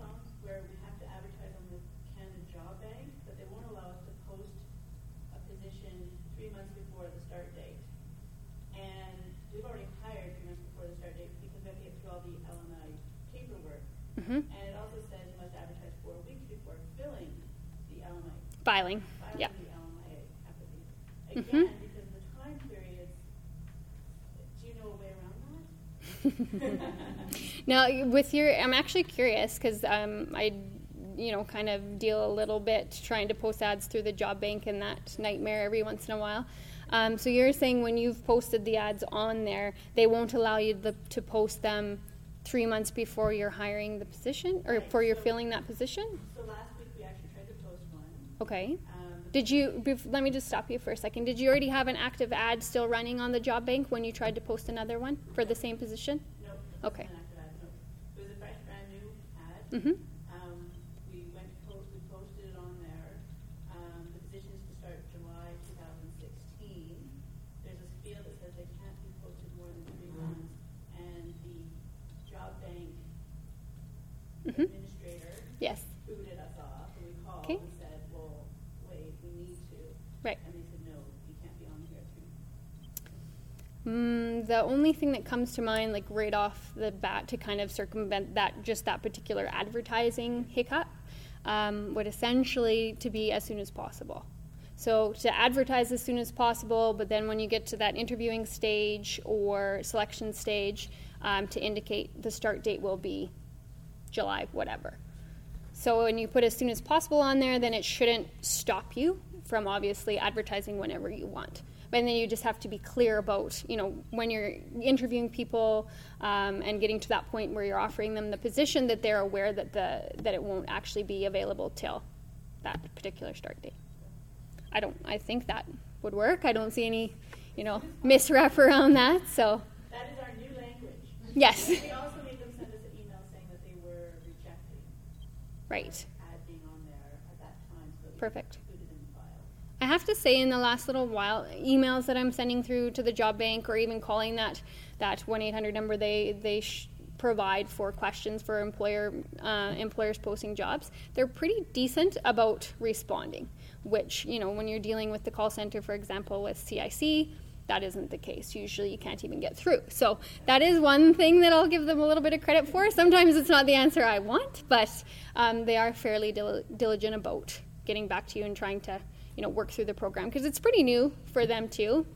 Mhm. And it also says you must advertise four weeks before filling the LMI, Filing. filing Yeah. the LMIA application. Mhm. Again, because of the time periods, do you way around that? (laughs) Now, with your, I'm actually curious because um, I, you know, kind of deal a little bit trying to post ads through the job bank and that nightmare every once in a while. Um, so you're saying when you've posted the ads on there, they won't allow you the, to post them three months before you're hiring the position or Right, before you're so- filling that position? So last week we actually tried to post one. Okay. Um, Did you? bef- Let me just stop you for a second. Did you already have an active ad still running on the job bank when you tried to post another one for the same position? No. Okay. wasn't an active ad, no. It was a fresh, brand new ad. Mm-hmm. Um, we went, po- we posted it on there. Um, the position is to start July two thousand sixteen. There's a field that says they can't be posted more than three months. And the job bank Mhm. administrator Yes. booted us off. And we called Okay. and said, well, wait, we need to. Right. And they said, no, you can't be on here three months. Mm, the only thing that comes to mind, like right off the bat, to kind of circumvent that, just that particular advertising hiccup, um, would essentially to be as soon as possible. So to advertise as soon as possible, but then when you get to that interviewing stage or selection stage, um, to indicate the start date will be July, whatever. So when you put as soon as possible on there, then it shouldn't stop you from obviously advertising whenever you want. But then you just have to be clear about, you know, when you're interviewing people um, and getting to that point where you're offering them the position, that they're aware that the that it won't actually be available till that particular start date. I don't. I think that would work. I don't see any, you know, misrep around that. So That is our new language. Yes. We also made them send us an email saying that they were rejecting right. being on there at that time, so Perfect. included in the file. I have to say, in the last little while, emails that I'm sending through to the job bank, or even calling that that one eight hundred number they they sh- provide for questions for employer uh, employers posting jobs, they're pretty decent about responding. Which you know, when you're dealing with the call center, for example, with CIC. That isn't the case. Usually, you can't even get through. So, that is one thing that I'll give them a little bit of credit for. Sometimes it's not the answer I want, but um, they are fairly dil- diligent about getting back to you and trying to you know work through the program because it's pretty new for them too.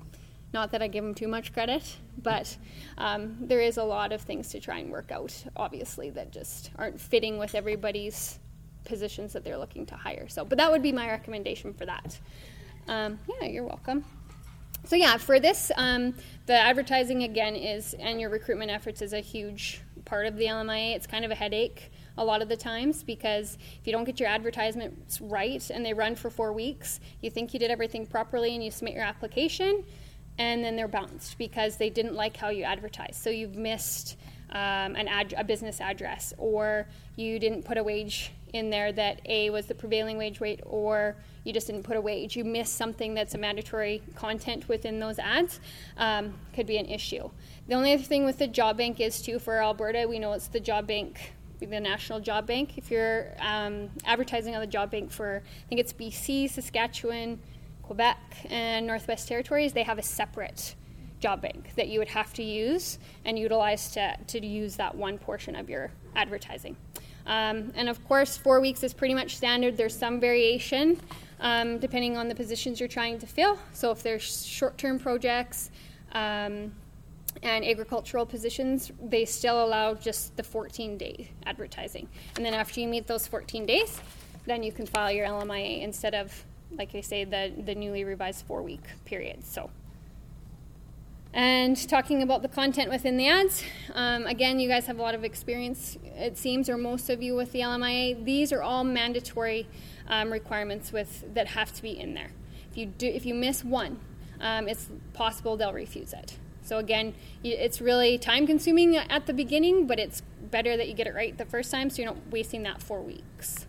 Not that i give them too much credit but um, there is a lot of things to try and work out obviously that just aren't fitting with everybody's positions that they're looking to hire. So but that would be my recommendation for that. Um, yeah you're welcome. So yeah, for this, um, the advertising again is and your recruitment efforts is a huge part of the LMIA. It's kind of a headache a lot of the times because if you don't get your advertisements right and they run for four weeks, you think you did everything properly and you submit your application, and then they're bounced because they didn't like how you advertised. So you've missed um, an ad- a business address, or you didn't put a wage in there that A was the prevailing wage rate, or you just didn't put a wage. You missed something that's a mandatory content within those ads, um, could be an issue. The only other thing with the job bank is too for Alberta, we know it's the job bank, the national job bank. If you're um, advertising on the job bank for, I think it's BC, Saskatchewan, Quebec, and Northwest Territories, they have a separate job bank that you would have to use and utilize to, to use that one portion of your advertising. Um, and of course, four weeks is pretty much standard. There's some variation um, depending on the positions you're trying to fill. So if there's short term projects um, and agricultural positions, they still allow just the 14 day advertising. And then after you meet those 14 days, then you can file your LMIA instead of, like I say, the, the newly revised four week period. So and talking about the content within the ads, um, again, you guys have a lot of experience, it seems, or most of you with the LMIA. These are all mandatory um, requirements with that have to be in there. If you do, if you miss one, um, it's possible they'll refuse it. So again, it's really time-consuming at the beginning, but it's better that you get it right the first time, so you're not wasting that four weeks.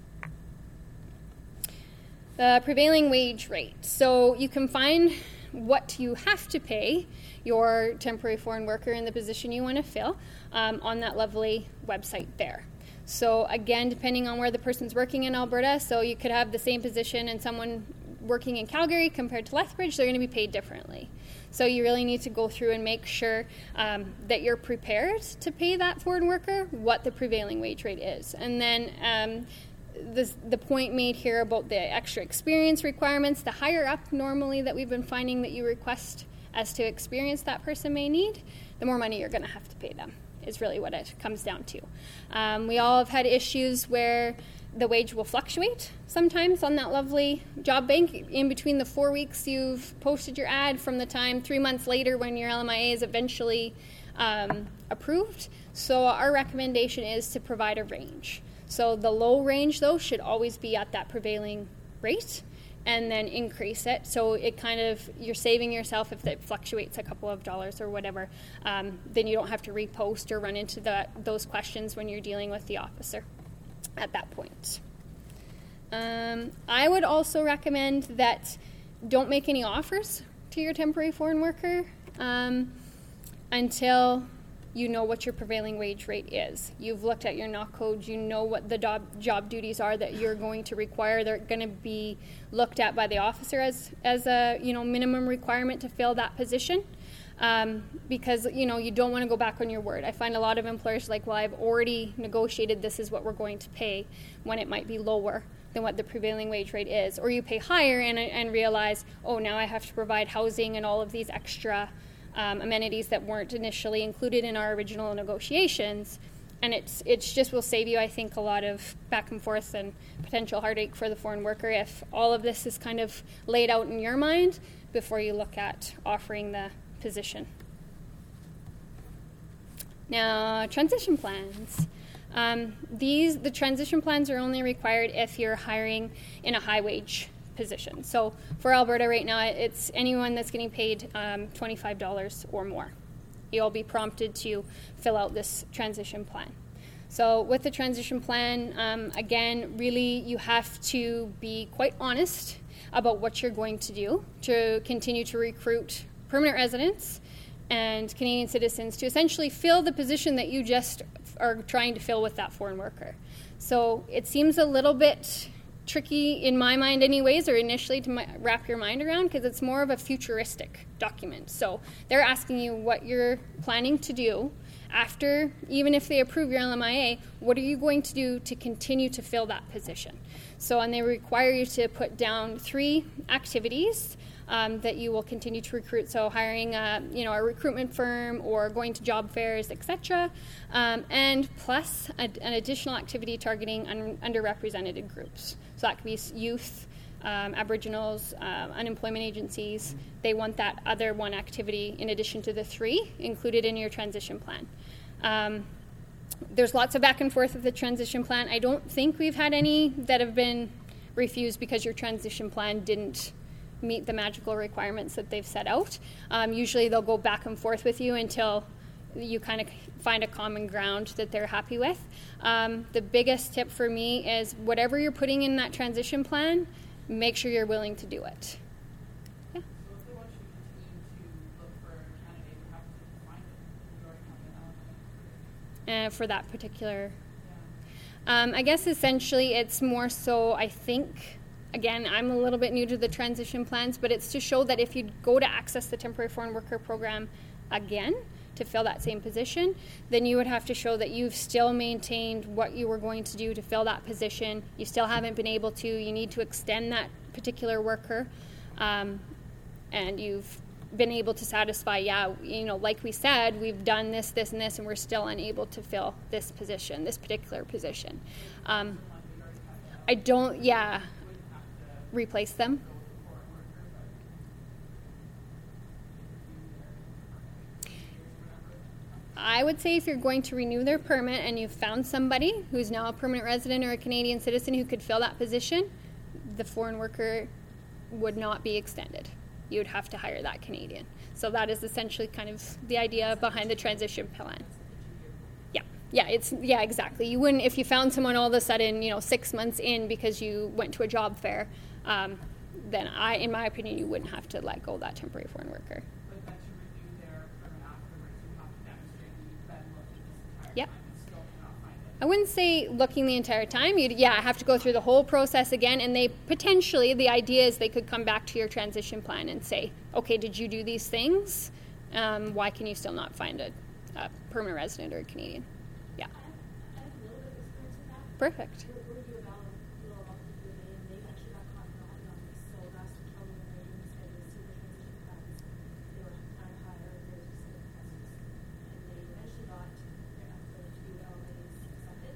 The prevailing wage rate. So you can find what you have to pay your temporary foreign worker in the position you want to fill um, on that lovely website there. So again, depending on where the person's working in Alberta, so you could have the same position and someone working in Calgary compared to Lethbridge, they're going to be paid differently. So you really need to go through and make sure um, that you're prepared to pay that foreign worker what the prevailing wage rate is. And then um, the point made here about the extra experience requirements, the higher up normally that we've been finding that you request as to experience that person may need, the more money you're going to have to pay them, is really what it comes down to. Um, we all have had issues where the wage will fluctuate sometimes on that lovely job bank in between the four weeks you've posted your ad from the time three months later when your LMIA is eventually um, approved. So, our recommendation is to provide a range. So, the low range though should always be at that prevailing rate and then increase it. So it kind of you're saving yourself if it fluctuates a couple of dollars or whatever. Um, then you don't have to repost or run into the, those questions when you're dealing with the officer at that point. Um, I would also recommend that don't make any offers to your temporary foreign worker um, until you know what your prevailing wage rate is. You've looked at your NOC codes, you know what the job, job duties are that you're going to require. They're going to be looked at by the officer as, as a you know minimum requirement to fill that position. Um, because you know you don't want to go back on your word. I find a lot of employers like, well, I've already negotiated this is what we're going to pay, when it might be lower than what the prevailing wage rate is, or you pay higher and, and realize, oh, now I have to provide housing and all of these extra um, amenities that weren't initially included in our original negotiations. And it's it's just will save you, I think, a lot of back and forth and potential heartache for the foreign worker if all of this is kind of laid out in your mind before you look at offering the position. Now, transition plans. Um, these the transition plans are only required if you're hiring in a high wage position. So for Alberta right now, it's anyone that's getting paid um, $25 or more. You'll be prompted to fill out this transition plan. So with the transition plan, um, again, really you have to be quite honest about what you're going to do to continue to recruit permanent residents and Canadian citizens to essentially fill the position that you just are trying to fill with that foreign worker. So it seems a little bit tricky in my mind anyways or initially to my, wrap your mind around because it's more of a futuristic document so they're asking you what you're planning to do after even if they approve your lmia what are you going to do to continue to fill that position so and they require you to put down three activities um, that you will continue to recruit. So hiring a, you know, a recruitment firm or going to job fairs, etc. Um, and plus a, an additional activity targeting un- underrepresented groups. So that could be youth, um, Aboriginals, uh, unemployment agencies. They want that other one activity in addition to the three included in your transition plan. Um, there's lots of back and forth with the transition plan. I don't think we've had any that have been refused because your transition plan didn't meet the magical requirements that they've set out. Um, usually they'll go back and forth with you until you kind of find a common ground that they're happy with. Um, the biggest tip for me is whatever you're putting in that transition plan, make sure you're willing to do it. So if they want you to continue to look for a candidate, you have to find it. You already have an element. Uh, for that particular. Um, I guess essentially it's more so, I think, again, I'm a little bit new to the transition plans, but it's to show that if you go to access the temporary foreign worker program again, to fill that same position, then you would have to show that you've still maintained what you were going to do to fill that position. You still haven't been able to. You need to extend that particular worker, um, and you've been able to satisfy. Yeah, you know, like we said, we've done this, this, and this, and we're still unable to fill this position, this particular position. Um, I don't. Yeah, replace them. I would say if you're going to renew their permit and you've found somebody who's now a permanent resident or a Canadian citizen who could fill that position, the foreign worker would not be extended. You would have to hire that Canadian. So that is essentially kind of the idea behind the transition plan. Yeah, yeah, it's yeah, exactly. You wouldn't if you found someone all of a sudden, you know, six months in because you went to a job fair. Um, then I, in my opinion, you wouldn't have to let go of that temporary foreign worker. But then to renew their permit afterwards, you have to demonstrate that you've been looking this entire Yep. time and still cannot find it. I wouldn't say looking the entire time. You'd, yeah, I have to go through the whole process again, and they potentially the idea is they could come back to your transition plan and say, okay, did you do these things? Um, why can you still not find a, a permanent resident or a Canadian? Yeah. I have a little bit of experience with that. Perfect. We're, we're U of L, a little about the UMA, and they've actually got caught in the hot on this. So last week, when we were doing the schedule, see the transition plans, they were trying to hire their specific presence. And they eventually got their, their two LMAs accepted.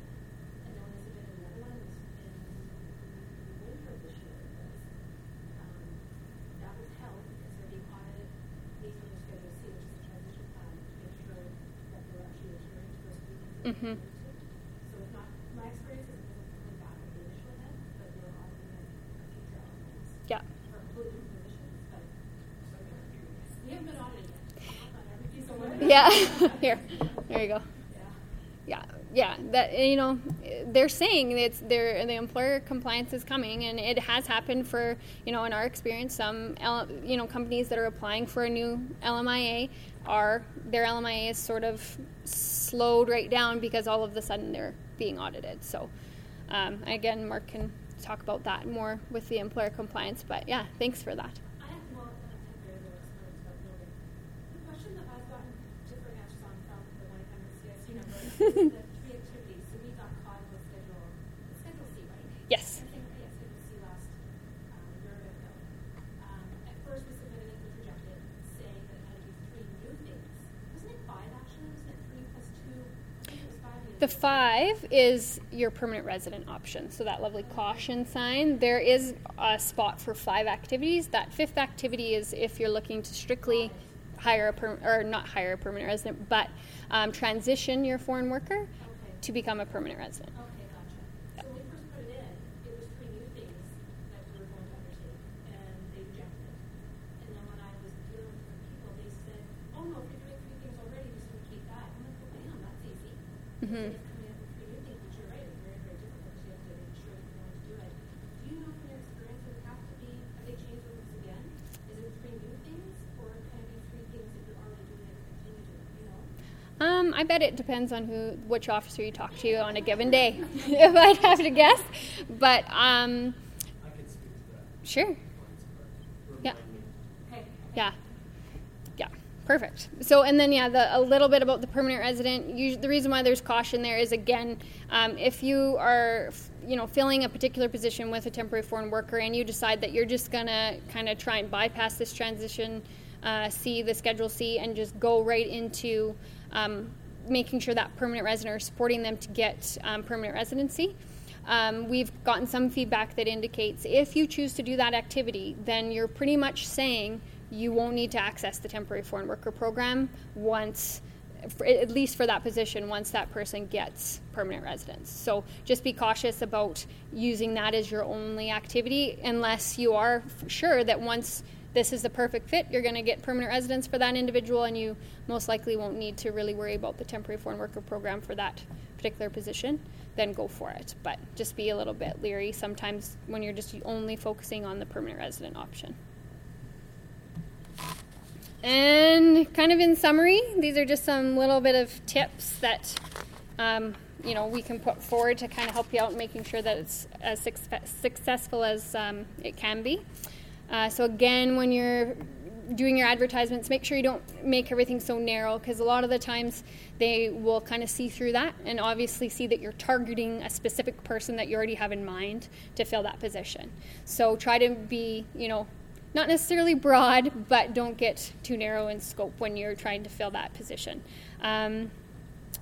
And then when they submitted another one, it was in the winter of this year, it was, um, that was held because they're being audited based on their schedule C, which is the transition plan, to make sure that they were actually adhering to those meetings. Mhm. So it's not, my experience is it wasn't really bad with the initial head, but they were auditing it for future elements. Yeah. For completely different positions, but we haven't been audited yet. Knock on every piece wood. Yeah. Yeah. (laughs) Here. There you go. Yeah. Yeah. That you know, they're saying it's their the employer compliance is coming, and it has happened for you know in our experience, some you know companies that are applying for a new LMIA are their LMIA is sort of slowed right down because all of a sudden they're being audited. So um, again, Mark can talk about that more with the employer compliance. But yeah, thanks for that. (laughs) I have more than I have very little experience about building. The question that I've gotten different answers on from the one time the CIC number is the three activities. So we got caught with schedule, schedule C, right? Yes. I think, yeah, schedule C last, um, a year ago. Um, at first we submitted it, was rejected, saying that it had to be three new things. Wasn't it five actually? Wasn't it three plus two? I think it was five. we had The five is your permanent resident option. So that lovely caution sign. There is a spot for five activities. That fifth activity is if you're looking to strictly hire a per, or not hire a permanent resident, but um, transition your foreign worker to become a permanent resident. Um, I bet it depends on who, which officer you talk to on a given day, (laughs) if I'd have to guess. But um, I can speak to that. sure, yeah. Okay. Yeah. Yeah. Perfect. So, and then yeah, the, a little bit about the permanent resident. Usually, the reason why there's caution there is again, um, if you are, you know, filling a particular position with a temporary foreign worker, and you decide that you're just gonna kind of try and bypass this transition, uh, C, the Schedule C, and just go right into um, making sure that permanent resident or supporting them to get um, permanent residency. Um, we've gotten some feedback that indicates if you choose to do that activity, then you're pretty much saying you won't need to access the temporary foreign worker program once, at least for that position, once that person gets permanent residence. So just be cautious about using that as your only activity unless you are sure that once this is the perfect fit, you're going to get permanent residence for that individual, and you most likely won't need to really worry about the temporary foreign worker program for that particular position. Then go for it. But just be a little bit leery sometimes when you're just only focusing on the permanent resident option. And kind of in summary, these are just some little bit of tips that um, you know we can put forward to kind of help you out, making sure that it's as suc- successful as um, it can be. Uh, so again, when you're doing your advertisements, make sure you don't make everything so narrow because a lot of the times they will kind of see through that and obviously see that you're targeting a specific person that you already have in mind to fill that position. So try to be, you know, not necessarily broad, but don't get too narrow in scope when you're trying to fill that position. Um,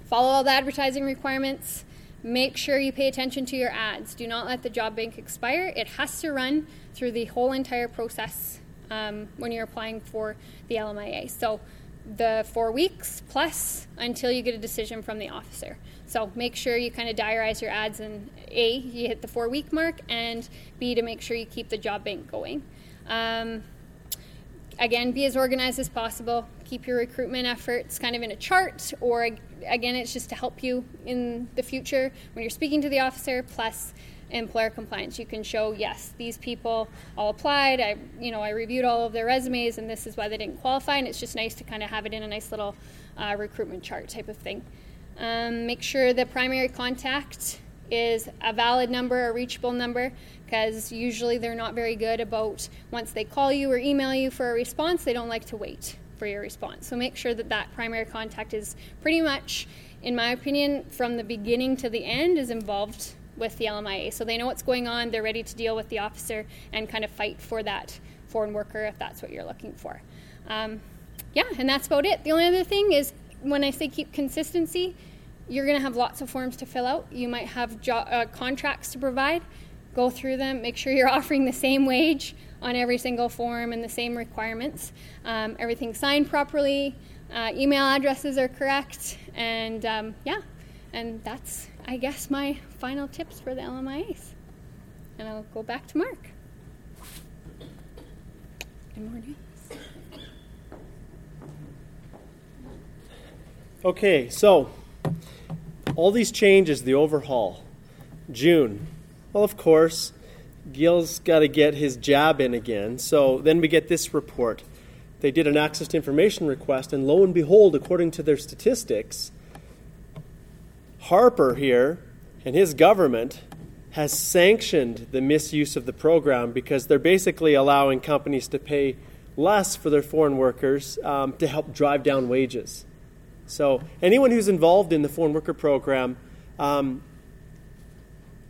follow all the advertising requirements. Make sure you pay attention to your ads. Do not let the job bank expire. It has to run through the whole entire process um, when you're applying for the LMIA. So the four weeks plus until you get a decision from the officer. So make sure you kind of diarize your ads and A, you hit the four week mark, and B, to make sure you keep the job bank going. Um, again, be as organized as possible. Keep your recruitment efforts kind of in a chart, or again, it's just to help you in the future when you're speaking to the officer. Plus, employer compliance, you can show yes, these people all applied. I, you know, I reviewed all of their resumes, and this is why they didn't qualify. And it's just nice to kind of have it in a nice little uh, recruitment chart type of thing. Um, make sure the primary contact is a valid number, a reachable number, because usually they're not very good about once they call you or email you for a response, they don't like to wait for your response. So make sure that that primary contact is pretty much, in my opinion, from the beginning to the end, is involved with the LMIA. So they know what's going on, they're ready to deal with the officer and kind of fight for that foreign worker if that's what you're looking for. Um, yeah, and that's about it. The only other thing is when I say keep consistency, you're going to have lots of forms to fill out. You might have jo- uh, contracts to provide. Go through them, make sure you're (laughs) offering the same wage on every single form and the same requirements. Um, everything's signed properly, uh, email addresses are correct, and um, yeah, and that's, I guess, my final tips for the LMIAs. And I'll go back to Mark. More news? Okay, so all these changes, the overhaul, June. Well, of course, Gil's got to get his jab in again. So then we get this report. They did an access to information request, and lo and behold, according to their statistics, Harper here and his government has sanctioned the misuse of the program because they're basically allowing companies to pay less for their foreign workers um, to help drive down wages. So, anyone who's involved in the foreign worker program, um,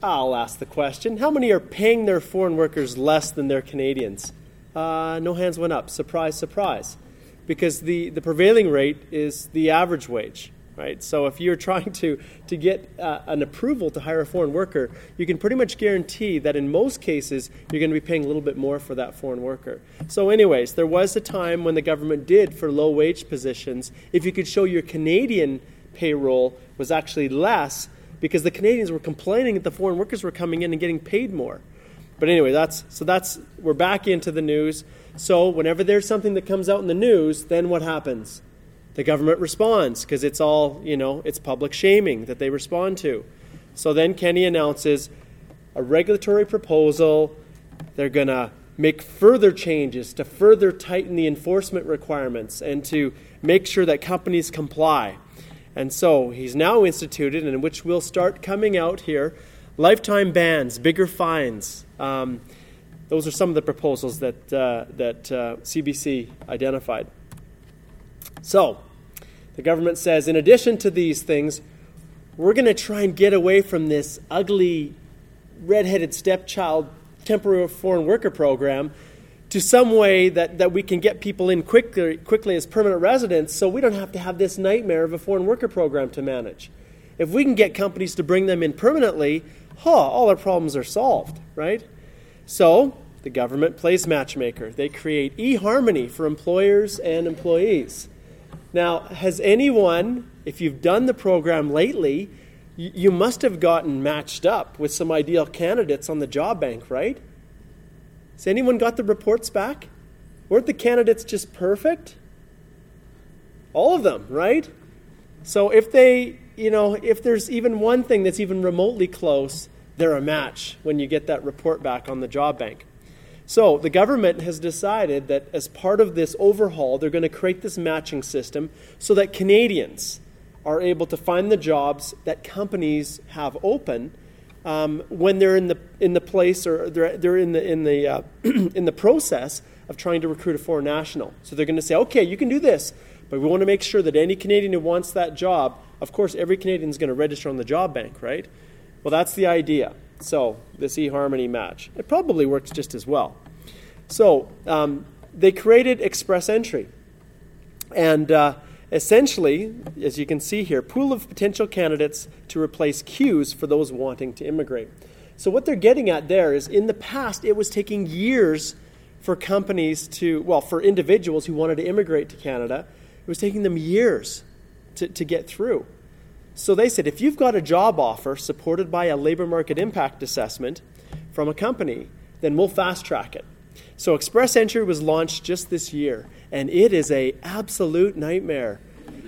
I'll ask the question how many are paying their foreign workers less than their Canadians? Uh, no hands went up. Surprise, surprise. Because the, the prevailing rate is the average wage, right? So if you're (laughs) trying to, to get uh, an approval to hire a foreign worker, you can pretty much guarantee that in most cases you're going to be paying a little bit more for that foreign worker. So, anyways, there was a time when the government did for low wage positions, if you could show your Canadian payroll was actually less, because the Canadians were complaining that the foreign workers were coming in and getting paid more. But anyway, that's so that's we're back into the news. So whenever there's something that comes out in the news, then what happens? The government responds because it's all, you know, it's public shaming that they respond to. So then Kenney announces a regulatory proposal. They're going to make further changes to further tighten the enforcement requirements and to make sure that companies comply. And so he's now instituted, and which will start coming out here, lifetime bans, bigger fines. Um, those are some of the proposals that, uh, that uh, CBC identified. So, the government says, in addition to these things, we're going to try and get away from this ugly, red-headed stepchild temporary foreign worker program to some way that, that we can get people in quickly, quickly as permanent residents so we don't have to have this nightmare of a foreign worker program to manage. If we can get companies to bring them in permanently, huh, all our problems are solved, right? So the government plays matchmaker. They create eHarmony for employers and employees. Now, has anyone, if you've done the program lately, you must have gotten matched up with some ideal candidates on the job bank, right? Has anyone got the reports back? Weren't the candidates just perfect? All of them, right? So if they, you know, if there's even one thing that's even remotely close, they're a match when you get that report back on the job bank. So the government has decided that as part of this overhaul, they're going to create this matching system so that Canadians are able to find the jobs that companies have open um, when they're in the in the place or they're, they're in the in the uh, (clears throat) in the process of trying to recruit a foreign national. So they're going to say, okay, you can do this, but we want to make sure that any Canadian who wants that job, of course, every Canadian is going to register on the job bank, right? Well, that's the idea. So this eHarmony match, it probably works just as well. So um, they created Express Entry, and uh, Essentially, as you can see here, pool of potential candidates to replace queues for those wanting to immigrate. So what they're getting at there is in the past it was taking years for companies to well, for individuals who wanted to immigrate to Canada, it was taking them years to, to get through. So they said if you've got a job offer supported by a labor market impact assessment from a company, then we'll fast track it. So Express Entry was launched just this year, and it is a absolute nightmare.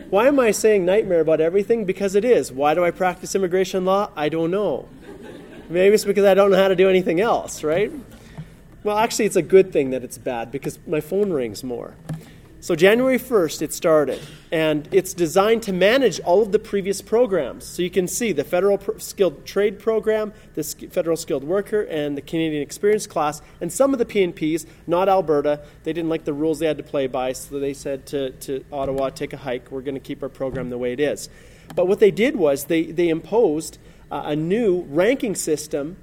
Why am I saying nightmare about everything? Because it is. Why do I practice immigration law? I don't know. Maybe it's because I don't know how to do anything else, right? Well, actually, it's a good thing that it's bad because my phone rings more. So January 1st, it started, and it's designed to manage all of the previous programs. So you can see the Federal Pro- Skilled Trade Program, the Sk- Federal Skilled Worker, and the Canadian Experience class, and some of the PNPs, not Alberta. They didn't like the rules they had to play by, so they said to, to Ottawa, take a hike. We're going to keep our program the way it is. But what they did was they, they imposed uh, a new ranking system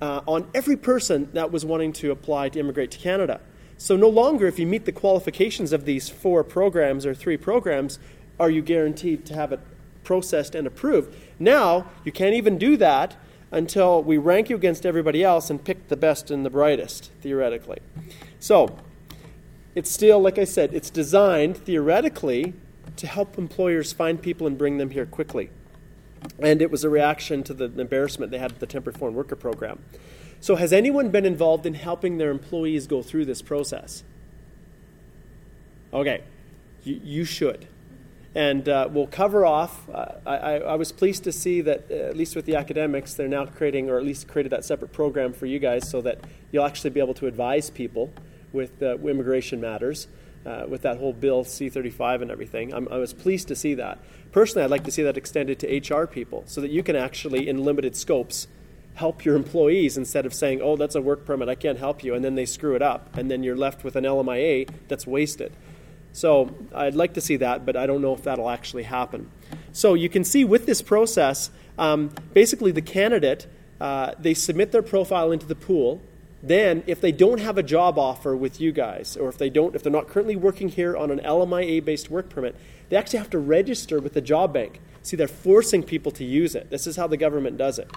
uh, on every person that was wanting to apply to immigrate to Canada. So no longer, if you meet the qualifications of these four programs or three programs, are you guaranteed to have it processed and approved. Now, you can't even do that until we rank you against everybody else and pick the best and the brightest, theoretically. So, it's still, like I said, it's designed theoretically to help employers find people and bring them here quickly. And it was a reaction to the embarrassment they had with the temporary foreign worker program. So, has anyone been involved in helping their employees go through this process? Okay, you, you should. And uh, we'll cover off. Uh, I, I, was pleased to see that, uh, at least with the academics, they're now creating, or at least created that separate program for you guys so that you'll actually be able to advise people with uh, immigration matters. Uh, with that whole bill C35 and everything. I'm, i was pleased to see that. Personally, I'd like to see that extended to HR people so that you can actually, in limited scopes, help your employees instead of saying, oh, that's a work permit, I can't help you, and then they screw it up, and then you're left with an LMIA that's wasted. So I'd like to see that, but I don't know if that'll actually happen. So you can see with this process, um, basically the candidate, uh, they submit their profile into the pool. Then, if they don't have a job offer with you guys, or if they don't, if they're not currently working here on an LMIA-based work permit, they actually have to register with the job bank. See, they're forcing people to use it. This is how the government does it.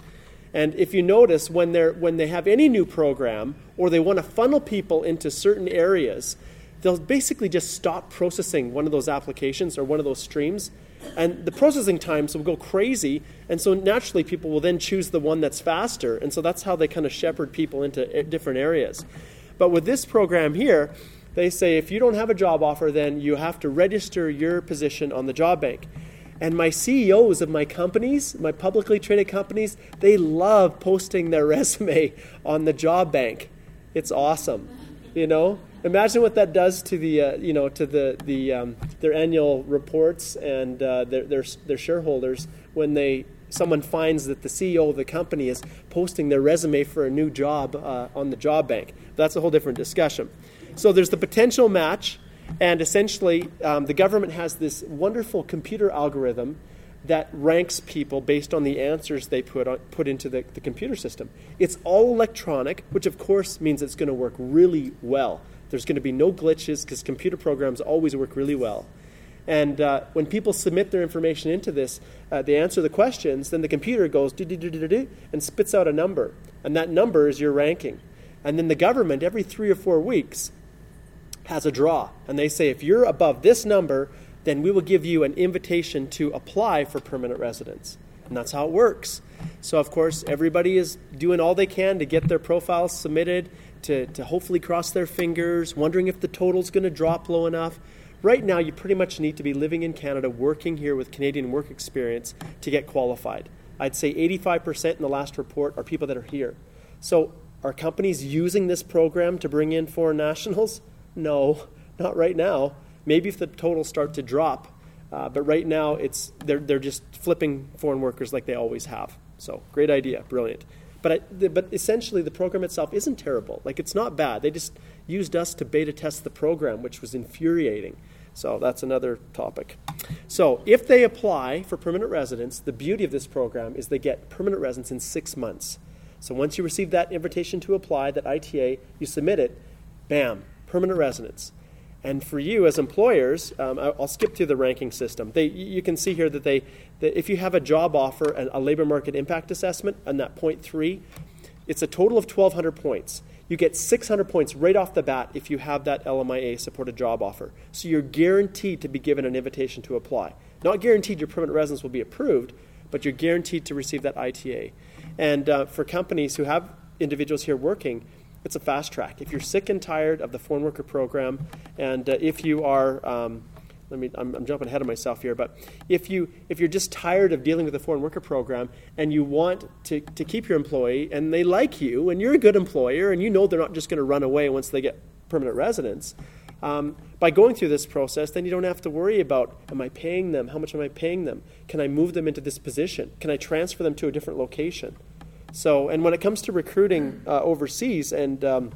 And if you notice, when, they're, when they have any new program or they want to funnel people into certain areas, they'll basically just stop processing one of those applications or one of those streams. And the processing times will go crazy. And so naturally, people will then choose the one that's faster. And so that's how they kind of shepherd people into eh, different areas. But with this program here, they say if you don't have a job offer, then you have to register your position on the job bank. And my CEOs of my companies, my publicly traded companies, they love posting their (laughs) resume on the job bank. It's awesome, you know? imagine what that does to the uh, you know to the the um, their annual reports and uh, their, their their shareholders when they someone finds that the CEO of the company is posting their resume for a new job uh, on the job bank. That's a whole different discussion. So there's the potential match, and essentially um, the government has this wonderful computer algorithm that ranks people based on the answers they put on, put into the, the computer system. It's all electronic, which of course means it's going to work really well. There's going to be no glitches because computer programs always work really well. And uh, when people submit their information into this, uh, they answer the questions, then the computer goes do, do, do, and spits out a number. And that number is your ranking. And then the government, every three or four weeks, has a draw. And they say, if you're above this number, then we will give you an invitation to apply for permanent residence. And that's how it works. So, of course, everybody is doing all they can to get their profiles submitted to, to hopefully cross their fingers, wondering if the total's going to drop low enough. Right now, you pretty much need to be living in Canada, working here with Canadian work experience to get qualified. I'd say 85% in the last report are people that are here. So, are companies using this program to bring in foreign nationals? No, not right now. Maybe if the totals start to drop, uh, but right now it's they're they're just flipping foreign workers like they always have. So great idea, brilliant. But, I, the, but essentially, the program itself isn't terrible. Like, it's not bad. They just used us to beta test the program, which was infuriating. So that's another topic. So if they apply for permanent residence, the beauty of this program is they get permanent residence in six months. So once you receive that invitation to apply, that ITA, you submit it, bam, permanent residence. And for you as employers, um, I'll skip through the ranking system. They, you can see here that they, that if you have a job offer and a labor market impact assessment on that point three, it's a total of 1,200 points. You get 600 points right off the bat if you have that LMIA supported job offer. So you're guaranteed to be given an invitation to apply. Not guaranteed your permanent residence will be approved, but you're guaranteed to receive that ITA. And uh, for companies who have individuals here working, it's a fast track. If you're sick and tired of the foreign worker program, and uh, if you are, um, let me, I'm, I'm, jumping ahead of myself here, but if you if you're just tired of dealing with the foreign worker program and you want to, to keep your employee and they like you and you're a good employer and you know they're not just going to run away once they get permanent residence, Um, by going through this process, then you don't have to worry about am I paying them? How much am I paying them? Can I move them into this position? Can I transfer them to a different location? So, and when it comes to recruiting uh, overseas and um,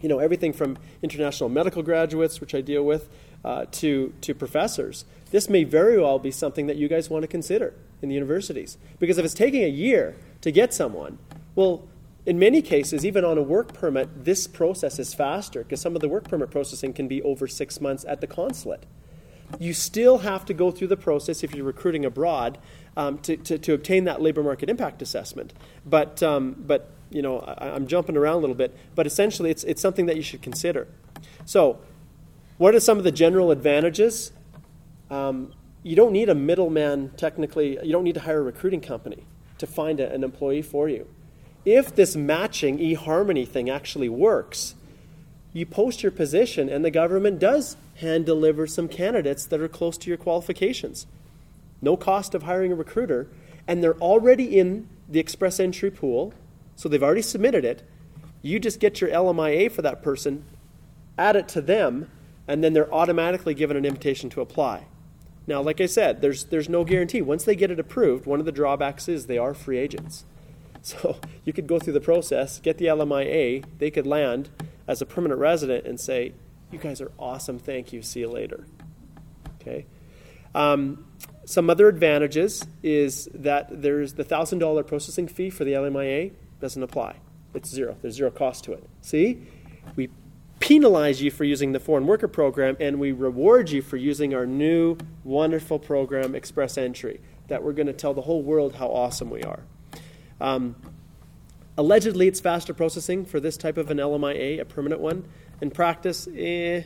you know everything from international medical graduates, which I deal with, uh, to to professors, this may very well be something that you guys want to consider in the universities. Because if it's taking a year to get someone, well, in many cases, even on a work permit, this process is faster because some of the work permit processing can be over six months at the consulate. You still have to go through the process if you're recruiting abroad um, to, to, to, obtain that labor market impact assessment. But, um, but you know, I, am jumping around a little bit, but essentially it's, it's something that you should consider. So, what are some of the general advantages? Um, you don't need a middleman, technically, you don't need to hire a recruiting company to find a, an employee for you if this matching eHarmony thing actually works, you post your position and the government does hand deliver some candidates that are close to your qualifications. No cost of hiring a recruiter, and they're already in the express entry pool, so they've already submitted it. You just get your LMIA for that person, add it to them, and then they're automatically given an invitation to apply. Now, like I said, there's, there's no guarantee. Once they get it approved, one of the drawbacks is they are free agents. (laughs) So you could go through the process, get the LMIA, they could land as a permanent resident and say, You guys are awesome, thank you, see you later. Okay? Um, some other advantages is that there's the $1,000 processing fee for the LMIA doesn't apply. It's zero. There's zero cost to it. See? We penalize you for using the foreign worker program and we reward you for using our new wonderful program, Express Entry, that we're going to tell the whole world how awesome we are. Um, allegedly, it's faster processing for this type of an LMIA, a permanent one. In practice, eh.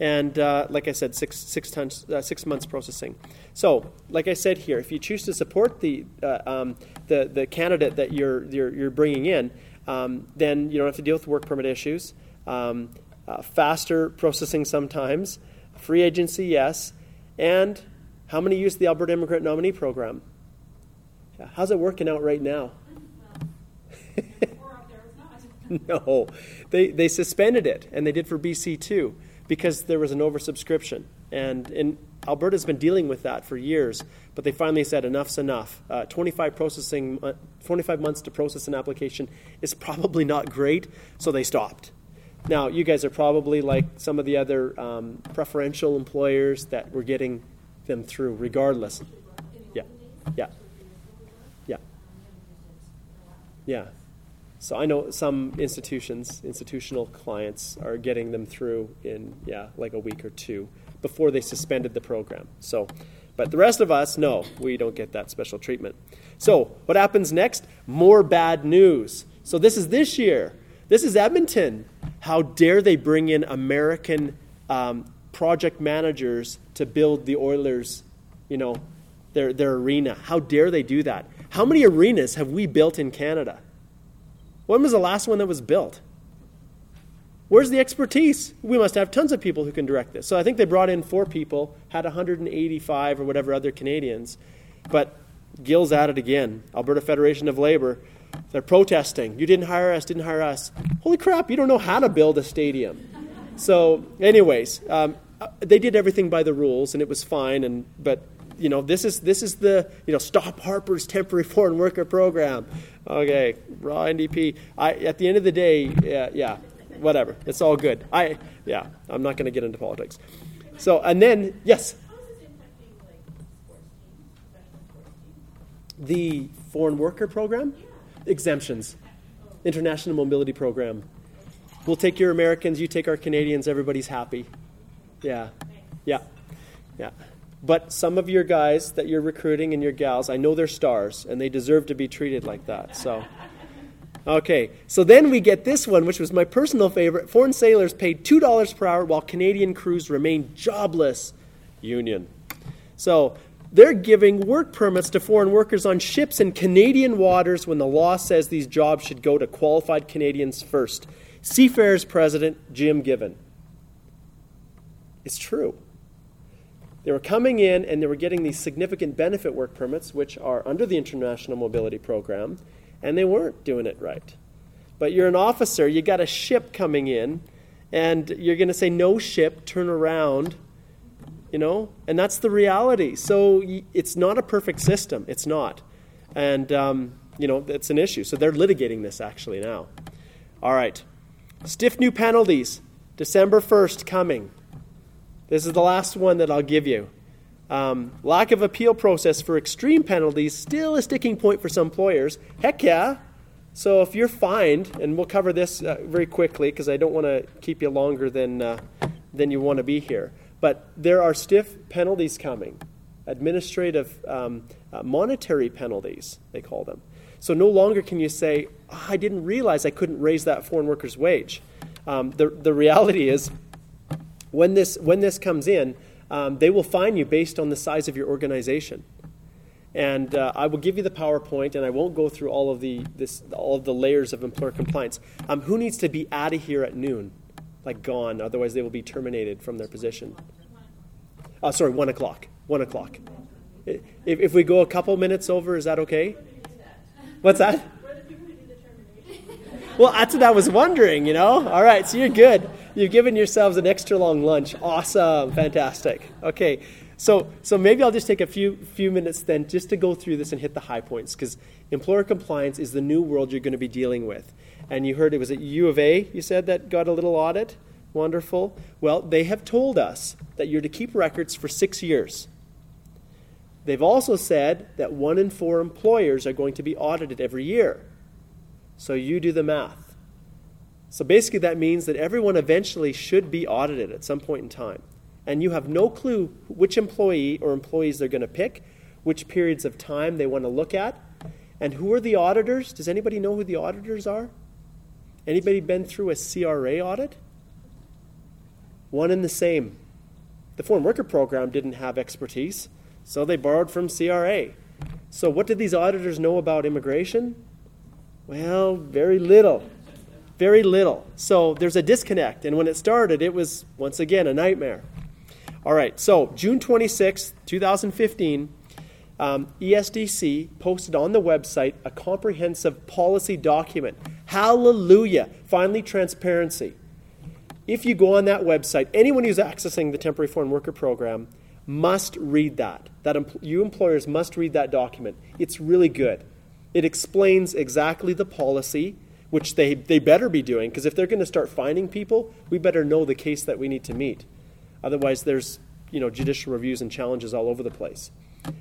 And uh, like I said, six, six, uh, six months processing. So, like I said here, if you choose to support the, uh, um, the, the candidate that you're, you're, you're bringing in, um, then you don't have to deal with work permit issues. Um, uh, faster processing sometimes. Free agency, yes. And how many use the Alberta Immigrant Nominee Program? How's it working out right now? (laughs) no, they, they suspended it, and they did for BC too, because there was an oversubscription. And, and Alberta's been dealing with that for years, but they finally said enough's enough. Uh, 25, processing, uh, 25 months to process an application is probably not great, so they stopped. Now, you guys are probably like some of the other um, preferential employers that were getting them through regardless. Yeah, yeah, yeah, yeah. So I know some institutions, institutional clients, are getting them through in yeah, like a week or two before they suspended the program. So, but the rest of us, no, we don't get that special treatment. So, what happens next? More bad news. So this is this year. This is Edmonton. How dare they bring in American um, project managers to build the Oilers, you know, their their arena? How dare they do that? How many arenas have we built in Canada? When was the last one that was built? Where's the expertise? We must have tons of people who can direct this. So I think they brought in four people, had 185 or whatever other Canadians, but Gil's at it again. Alberta Federation of Labor, they're protesting. You didn't hire us, didn't hire us. Holy crap, you don't know how to build a stadium. So, anyways, um, they did everything by the rules, and it was fine. And but you know, this is this is the you know stop Harper's temporary foreign worker program. Okay, raw NDP. I at the end of the day, yeah, yeah, whatever. It's all good. I yeah, I'm not going to get into politics. So and then yes. How is it impacting, like, the foreign worker program, exemptions, international mobility program. We'll take your Americans, you take our Canadians. Everybody's happy. Yeah, yeah, yeah. But some of your guys that you're recruiting and your gals, I know they're stars and they deserve to be treated like that. So, okay. So then we get this one, which was my personal favorite. Foreign sailors paid $2 per hour while Canadian crews remain jobless. Union. So they're giving work permits to foreign workers on ships in Canadian waters when the law says these jobs should go to qualified Canadians first. Seafarers President Jim Given. It's true. They were coming in and they were getting these significant benefit work permits, which are under the International Mobility Program, and they weren't doing it right. But you're an officer, you got a ship coming in, And you're going to say, no ship, turn around. You know? And that's the reality. So it's not a perfect system. It's not. And, um, you know, it's an issue. So they're litigating this actually now. All right. Stiff new penalties. December 1st coming. This is the last one that I'll give you. Um, lack of appeal process for extreme penalties still a sticking point for some employers. Heck yeah. So if you're fined, and we'll cover this uh, very quickly because I don't want to keep you longer than, uh, than you want to be here. But there are stiff penalties coming, administrative, um, uh, monetary penalties, they call them. So no longer can you say, oh, I didn't realize I couldn't raise that foreign worker's wage. Um, the, the reality is, when this, when this comes in, um, they will fine you based on the size of your organization. And uh, I will give you the PowerPoint, and I won't go through all of the, this, all of the layers of employer compliance. Um, who needs to be out of here at noon? Like gone, otherwise they will be terminated from their position. Oh, sorry, 1 o'clock. 1 o'clock. If, if we go a couple minutes over, is that okay? What's that? Well, that's what I was wondering, you know? All right, so you're good. You've given yourselves an extra long lunch. Awesome. Fantastic. Okay. So, so maybe I'll just take a few few minutes then just to go through this and hit the high points because employer compliance is the new world you're going to be dealing with. And you heard it was at U of A, you said that got a little audit. Wonderful. Well, they have told us that you're to keep records for 6 years. They've also said that one in 4 employers are going to be audited every year. So you do the math. So basically, that means that everyone eventually should be audited at some point in time. And you have no clue which employee or employees they're going to pick, which periods of time they want to look at, and who are the auditors. Does anybody know who the auditors are? Anybody been through a CRA audit? One and the same. The foreign worker program didn't have expertise, so they borrowed from CRA. So, what did these auditors know about immigration? Well, very little. Very little. So there's a disconnect. And when it started, it was, once again, a nightmare. All right, so June 26, 2015, um, ESDC posted on the website a comprehensive policy document. Hallelujah! Finally, transparency. If you go on that website, anyone who's accessing the Temporary Foreign Worker Program must read that. That empl- you employers must read that document. It's really good. It explains exactly the policy, which they, they better be doing, because if they're going to start finding people, we better know the case that we need to meet. Otherwise, there's you know, judicial reviews and challenges all over the place.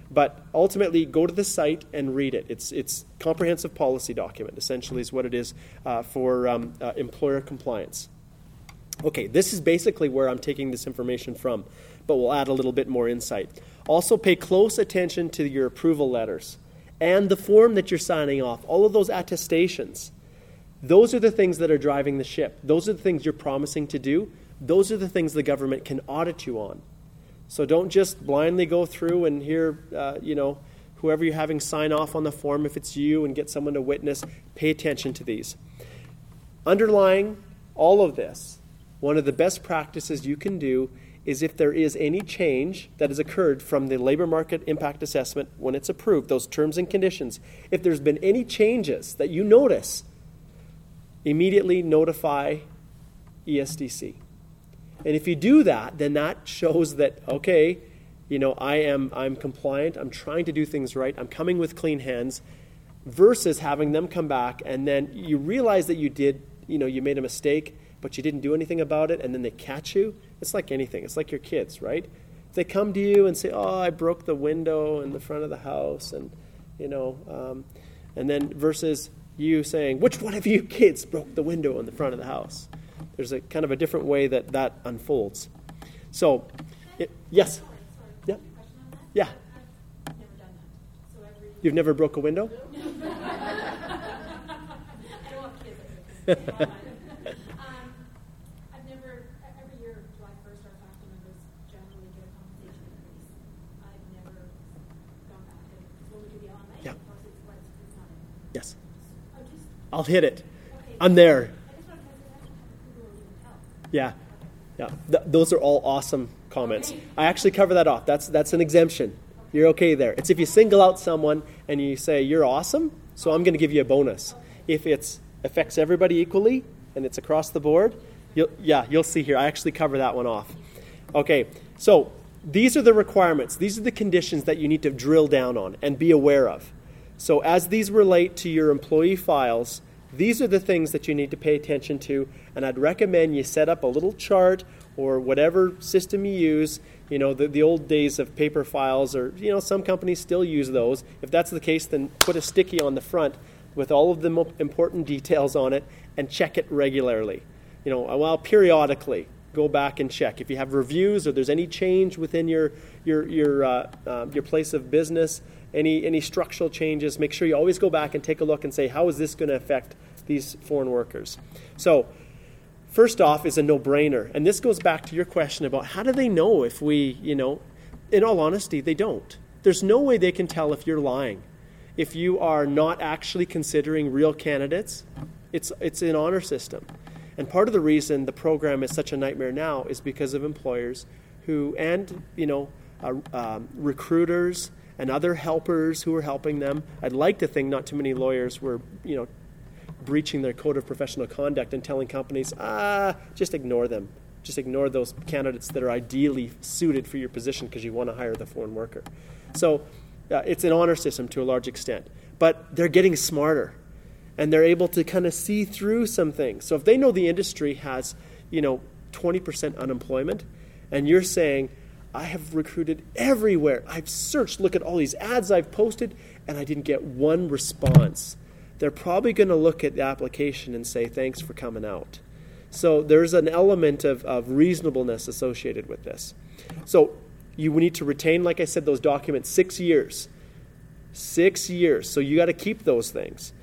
But ultimately, go to the site and read it. It's it's comprehensive policy document. Essentially, is what it is uh, for um, uh, employer compliance. Okay, this is basically where I'm taking this information from, but we'll add a little bit more insight. Also, pay close attention to your approval letters and the form that you're signing off. All of those attestations. Those are the things that are driving the ship. Those are the things you're promising to do. Those are the things the government can audit you on. So don't just blindly go through and hear, uh, you know, whoever you're having sign off on the form, if it's you, and get someone to witness. Pay attention to these. Underlying all of this, one of the best practices you can do is if there is any change that has occurred from the labor market impact assessment when it's approved, those terms and conditions, if there's been any changes that you notice, immediately notify ESDC. And if you do that, then that shows that, okay, you know, I am I'm compliant, I'm trying to do things right, I'm coming with clean hands, versus having them come back and then you realize that you did, you know, you made a mistake, but you didn't do anything about it, and then they catch you. It's like anything. It's like your kids, right? They come to you and say, "Oh, I broke the window in the front of the house," and you know, um, and then versus you saying, "Which one of you (laughs) kids broke the window in the front of the house?" There's a kind of a different way that that unfolds. So, it, yes, yeah, yeah. You've never broke a window? (laughs) (laughs) Um, I've never, every year, July first, our faculty members generally get a compensation increase. I've never gone back and, when we do the LMA, Yeah. of course, it's what, it's not in. Yes. I'm just, I'll hit it. I'm there. Yeah, yeah. Th- those are all awesome comments. I actually cover that off. That's that's an exemption. You're okay there. It's if you single out someone and you say you're awesome, so I'm going to give you a bonus. If it affects everybody equally and it's across the board, You'll, yeah, you'll see here. I actually cover that one off. Okay, so these are the requirements. These are the conditions that you need to drill down on and be aware of. So, as these relate to your employee files, these are the things that you need to pay attention to. And I'd recommend you set up a little chart or whatever system you use. You know, the, the old days of paper files, or, you know, some companies still use those. If that's the case, then put a sticky on the front with all of the important details on it and check it regularly. You know, well, periodically go back and check. If you have reviews or there's any change within your, your, your, uh, uh, your place of business, any, any structural changes, make sure you always go back and take a look and say, how is this going to affect these foreign workers? So, first off is a no-brainer and this goes back to your question about how do they know if we you know in all honesty they don't. There's no way they can tell if you're lying. If you are not actually considering real candidates it's it's an honor system. And part of the reason the program is such a nightmare now is because of employers who and you know uh, um, recruiters and other helpers who are helping them i'd like to think not too many lawyers were you know breaching their code of professional conduct and telling companies, ah, just ignore them. Just ignore those candidates that are ideally suited for your position because you want to hire the foreign worker. So uh, it's an honor system to a large extent. But they're getting smarter and they're able to kind of see through some things. So if they know the industry has, you know, 20% unemployment and you're saying, I have recruited everywhere. I've searched, look at all these ads I've posted, and I didn't get one response they're probably going to look at the application and say, thanks for coming out. So there's an element of, of reasonableness associated with this. So you need to retain, like I said, those documents six years. Six years. So you got to keep those things.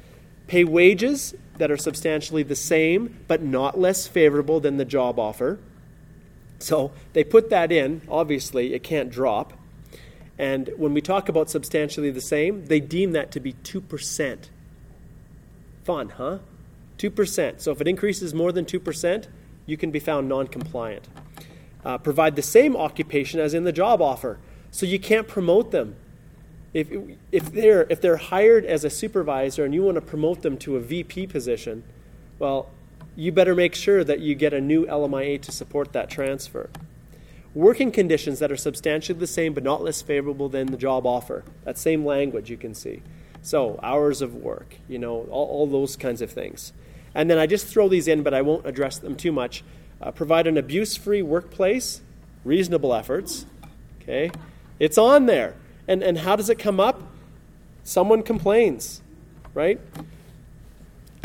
Pay wages that are substantially the same, but not less favorable than the job offer. So they put that in. Obviously, it can't drop. And when we talk about substantially the same, they deem that to be 2%. Fun, huh? 2%. So if it increases more than 2%, you can be found non compliant. Uh, provide the same occupation as in the job offer. So you can't promote them. If, if, they're, if they're hired as a supervisor and you want to promote them to a VP position, well, you better make sure that you get a new LMIA to support that transfer. Working conditions that are substantially the same but not less favorable than the job offer. That same language you can see. So, hours of work, you know, all, all those kinds of things. And then I just throw these in, but I won't address them too much. Uh, provide an abuse free workplace, reasonable efforts. Okay? It's on there. And, and how does it come up? Someone complains, right?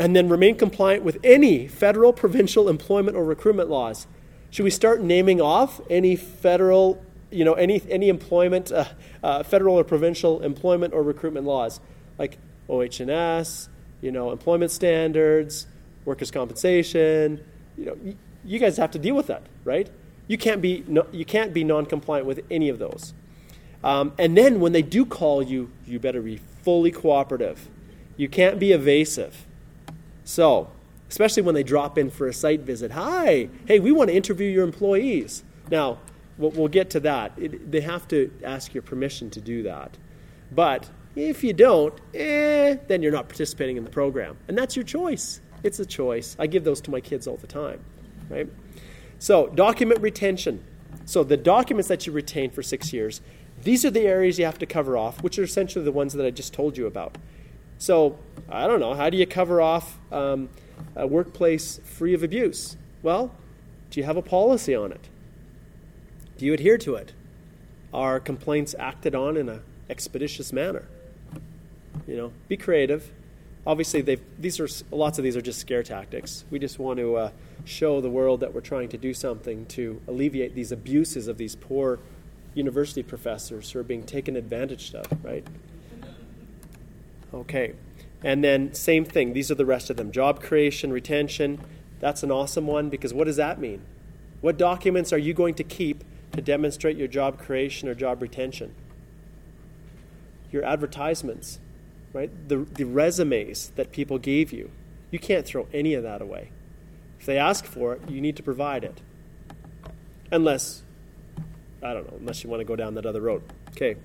And then remain compliant with any federal, provincial employment or recruitment laws. Should we start naming off any federal, you know, any, any employment, uh, uh, federal or provincial employment or recruitment laws? like OH&S, you know, employment standards, workers' compensation. You know, you, you guys have to deal with that, right? You can't be no, you can't be non-compliant with any of those. Um, and then when they do call you, you better be fully cooperative. You can't be evasive. So, especially when they drop in for a site visit, hi, hey, we want to interview your employees. Now, we'll, get to that. It, they have to ask your permission to do that. But if you don't, eh, then you're not participating in the program. And that's your choice. It's a choice. I give those to my kids all the time, right? So, document retention. So, the documents that you retain for six years, these are the areas you have to cover off, which are essentially the ones that I just told you about. So, I don't know, how do you cover off um, a workplace free of abuse? Well, do you have a policy on it? Do you adhere to it? Are complaints acted on in an expeditious manner? You know, be creative. Obviously, these are lots of these are just scare tactics. We just want to uh, show the world that we're trying to do something to alleviate these abuses of these poor university professors who are being taken advantage of. Right? Okay, and then same thing. These are the rest of them: job creation, retention. That's an awesome one because what does that mean? What documents are you going to keep to demonstrate your job creation or job retention? Your advertisements right? The, the resumes that people gave you. You can't throw any of that away. If they ask for it, you need to provide it. Unless, I don't know, unless you want to go down that other road. Okay.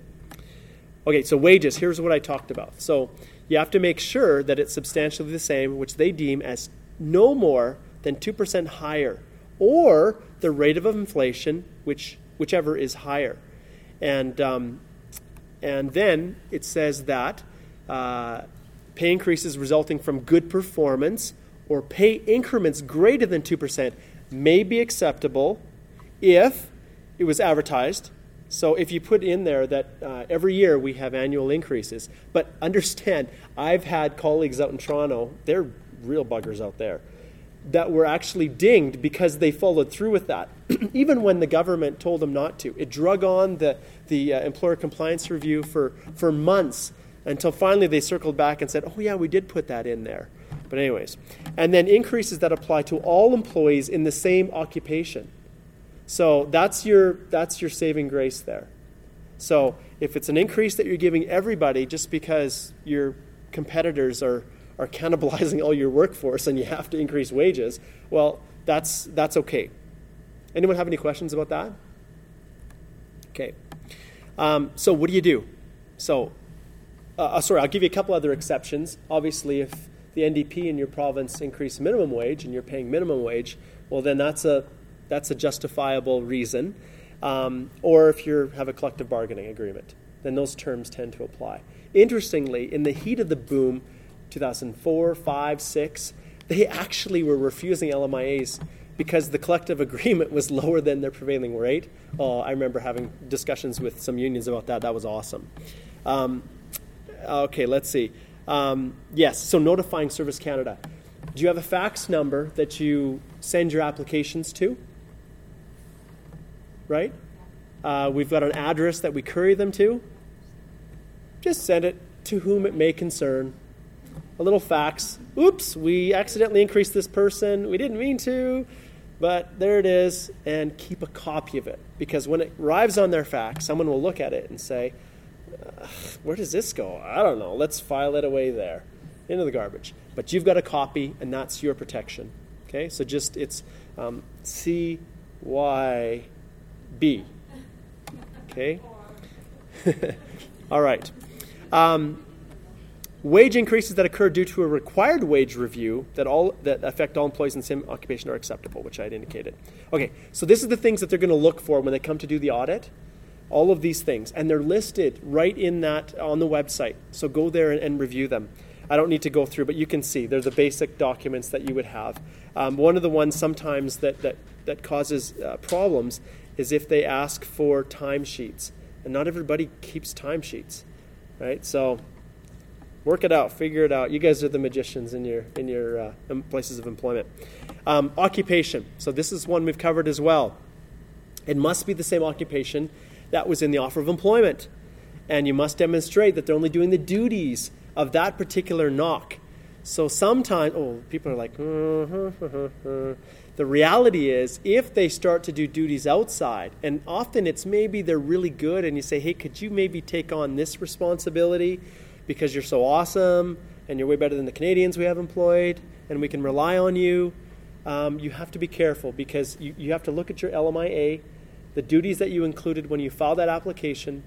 Okay, so wages, here's what I talked about. So you have to make sure that it's substantially the same, which they deem as no more than 2% higher or the rate of inflation, which whichever is higher. And um, and then it says that uh, pay increases resulting from good performance or pay increments greater than 2% may be acceptable if it was advertised. So if you put in there that uh, every year we have annual increases, but understand, I've had colleagues out in Toronto, they're real buggers out there, that were actually dinged because they followed through with that, (clears throat) even when the government told them not to. It drug on the, the uh, employer compliance review for, for months until finally they circled back and said, oh, yeah, we did put that in there. But, anyways, and then increases that apply to all employees in the same occupation. So that's your, that's your saving grace there. So if it's an increase that you're giving everybody just because your competitors are, are cannibalizing all your workforce and you have to increase wages, well, that's, that's okay. Anyone have any questions about that? Okay. Um, so what do you do? So, uh, uh sorry, I'll give you a couple other exceptions. Obviously, if the NDP in your province increase minimum wage and you're paying minimum wage, well, then that's a that's a justifiable reason. Um, or if you have a collective bargaining agreement, then those terms tend to apply. Interestingly, in the heat of the boom, 2004, 5, 6, they actually were refusing LMIAs because the collective (laughs) agreement was lower than their prevailing rate. Oh, I remember having discussions with some unions about that. That was awesome. Um, okay, let's see. Um, yes, so notifying Service Canada. Do you have a fax number that you send your applications to? Right? Uh, we've got an address that we courier them to. Just send it to whom it may concern. A little fax. Oops, we accidentally increased this person. We didn't mean to, but there it is. And keep a copy of it. Because when it arrives on their fax, someone will look at it and say, where does this go? I don't know. Let's file it away there into the garbage. But you've got a copy, and that's your protection. Okay, so just it's um, C Y B. Okay. (laughs) all right. Um, wage increases that occur due to a required wage review that all that affect all employees in the same occupation are acceptable, which I had indicated. Okay, so this is the things that they're going to look for when they come to do the audit all of these things and they're listed right in that on the website so go there and, and review them i don't need to go through but you can see they're the basic documents that you would have um, one of the ones sometimes that, that, that causes uh, problems is if they ask for timesheets. And not everybody keeps timesheets right? So work it out figure it out. You guys are the magicians in your in your uh, places of employment. Um, occupation. So this is one we've covered as well. It must be the same occupation that was in the offer of employment. And you must demonstrate that they're only doing the duties of that particular NOC. So sometimes, oh, people are like, uh, the reality is, if they start to do duties outside, and often it's maybe they're really good, and you say, hey, could you maybe take on this responsibility because you're so awesome and you're way better than the Canadians we have employed, and we can rely on you. Um, you have to be careful because you, you have to look at your LMIA the duties that you included when you filed that application,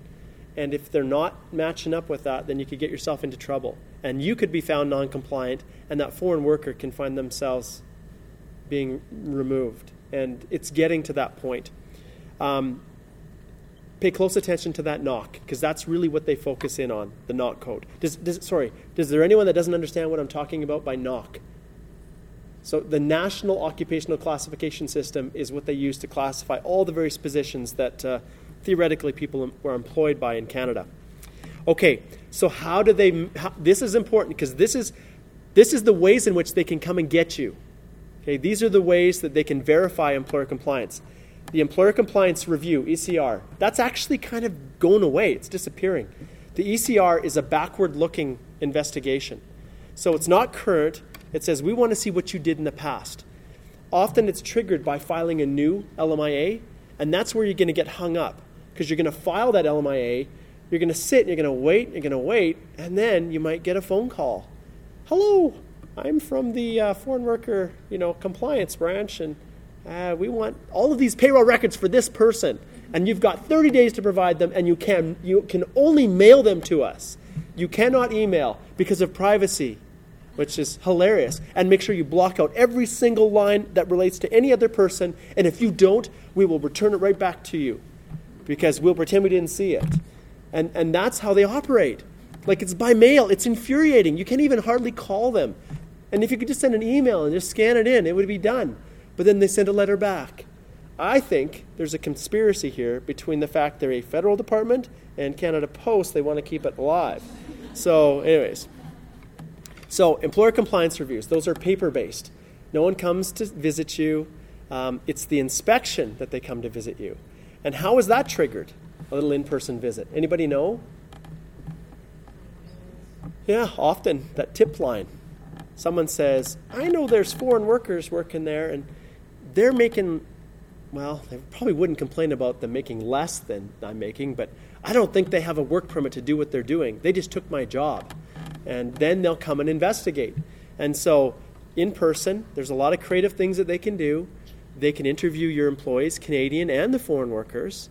and if they're not matching up with that, then you could get yourself into trouble. And you could be found non compliant, and that foreign worker can find themselves being removed. And it's getting to that point. Um, pay close attention to that NOC because that's really what they focus in on the NOC code. Does, does, sorry, is there anyone that doesn't understand what I'm talking about by NOC? So the National Occupational Classification System is what they use to classify all the various positions that uh, theoretically people were employed by in Canada. Okay, so how do they? How, this is important because this is this is the ways in which they can come and get you. Okay, these are the ways that they can verify employer compliance. The Employer Compliance Review (ECR) that's actually kind of going away. It's disappearing. The ECR is a backward-looking investigation, so it's not current it says, We want to see what you did in the past. Often it's triggered by filing a new LMIA, and that's where you're going to get hung up because you're going to file that LMIA, you're going to sit, and you're going to wait, and you're going to wait, and then you might get a phone call. Hello, I'm from the uh, foreign worker, you know, compliance branch, and uh, we want all of these payroll records for this person, and you've got 30 days to provide them, and you can you can only mail them to us. You cannot email because of privacy. which is hilarious. And make sure you block out every single line that relates to any other person. And if you don't, we will return it right back to you because we'll pretend we didn't see it. And, and that's how they operate. Like it's by mail, it's infuriating. You can't even hardly call them. And if you could just send an email and just scan it in, it would be done. But then they send a letter back. I think there's a conspiracy here between the fact they're a federal department and Canada Post, they want to keep it alive. So, anyways. So, employer compliance reviews, those are paper based. No one comes to visit you. Um, it's the inspection that they come to visit you. And how is that triggered? A little in person visit. Anybody know? Yeah, often that tip line. Someone says, I know there's foreign workers working there and they're making, well, they probably wouldn't complain about them making less than I'm making, but I don't think they have a work permit to do what they're doing. They just took my job. And then they'll come and investigate. And so, in person, there's a lot of creative things that they can do. They can interview your employees, Canadian and the foreign workers.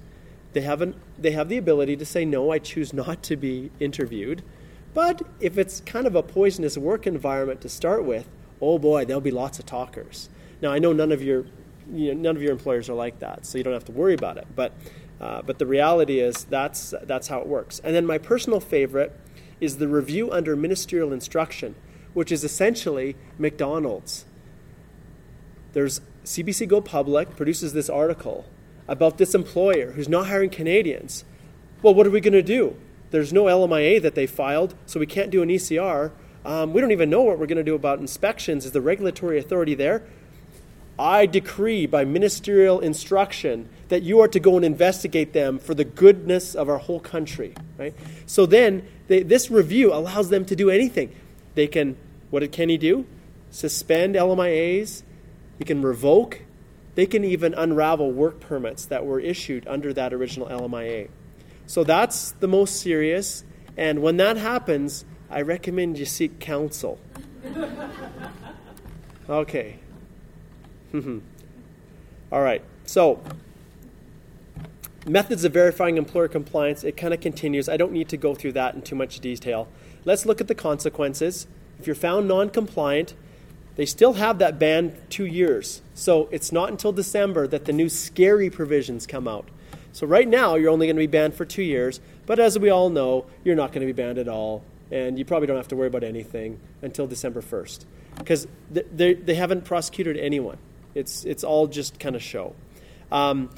They have, an, they have the ability to say, no, I choose not to be interviewed. But if it's kind of a poisonous work environment to start with, oh boy, there'll be lots of talkers. Now I know none of your you know, none of your employers are like that, so you don't have to worry about it. But uh, but the reality is that's that's how it works. And then my personal favorite is the review under ministerial instruction, which is essentially McDonald's. There's CBC Go Public produces this article about this employer who's not hiring Canadians. Well, what are we going to do? There's no LMIA that they filed, so we can't do an ECR. Um, we don't even know what we're going to do about inspections. Is the regulatory authority there? I decree by ministerial instruction that you are to go and investigate them for the goodness of our whole country. Right? So then, they, this review allows them to do anything. They can, what did Kenney do? Suspend LMIAs. He can revoke. They can even unravel work permits that were issued under that original LMIA. So that's the most serious. And when that happens, I recommend you seek counsel. (laughs) okay. (laughs) All right. So, methods of verifying employer compliance, it kind of continues. I don't need to go through that in too much detail. Let's look at the consequences. If you're found non compliant, they still have that ban two years. So it's not until December that the new scary provisions come out. So right now, you're only going to be banned for two years, but as we all know, you're not going to be banned at all, and you probably don't have to worry about anything until December 1st, because they, they haven't prosecuted anyone. It's, it's all just kind of show. Um,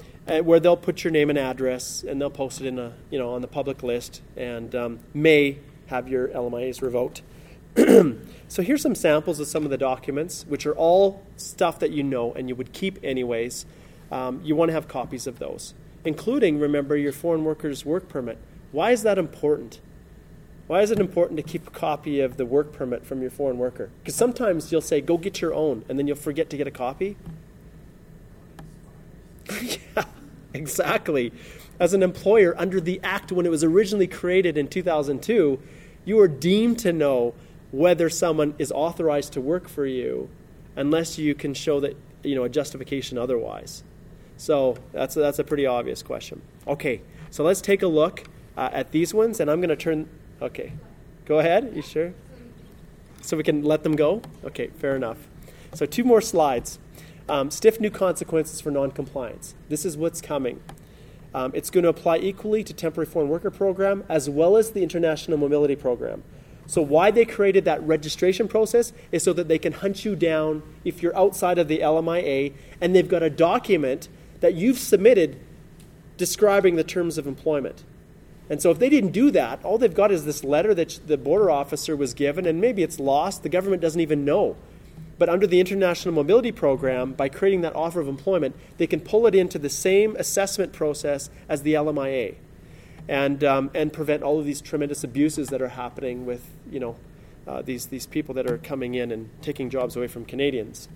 where they'll put your name and address, and they'll post it in a, you know, on the public list, and um, may have your LMIAs revoked. (clears throat) so here's some samples of some of the documents, which are all stuff that you know and you would keep anyways. Um, you want to have copies of those including, remember, your foreign worker's work permit. Why is that important? Why is it important to keep a copy of the work permit from your foreign worker? Because sometimes you'll say, go get your own, and then you'll forget to get a copy. (laughs) yeah, exactly. As an employer, under the Act when it was originally created in 2002, you are deemed to know whether someone is authorized to work for you unless you can show that, you know, a justification otherwise. So that's a, that's a pretty obvious question. Okay, so let's take a look uh, at these ones, and I'm going to turn. Okay, go ahead. You sure? So we can let them go? Okay, fair enough. So two more slides. Um, stiff new consequences for noncompliance. This is what's coming. Um, it's going to apply equally to temporary foreign worker program as well as the international mobility program. So why they created that registration process is so that they can hunt you down if you're outside of the LMIA and they've got a document that you've submitted describing the terms of employment. And so if they didn't do that, all they've got is this letter that the border officer was given, and maybe it's lost. The government doesn't even know. But under the International Mobility Program, by creating that offer of employment, they can pull it into the same assessment process as the LMIA and, um, and prevent all of these tremendous abuses that are happening with you know, uh, these, these people that are coming in and taking jobs away from Canadians.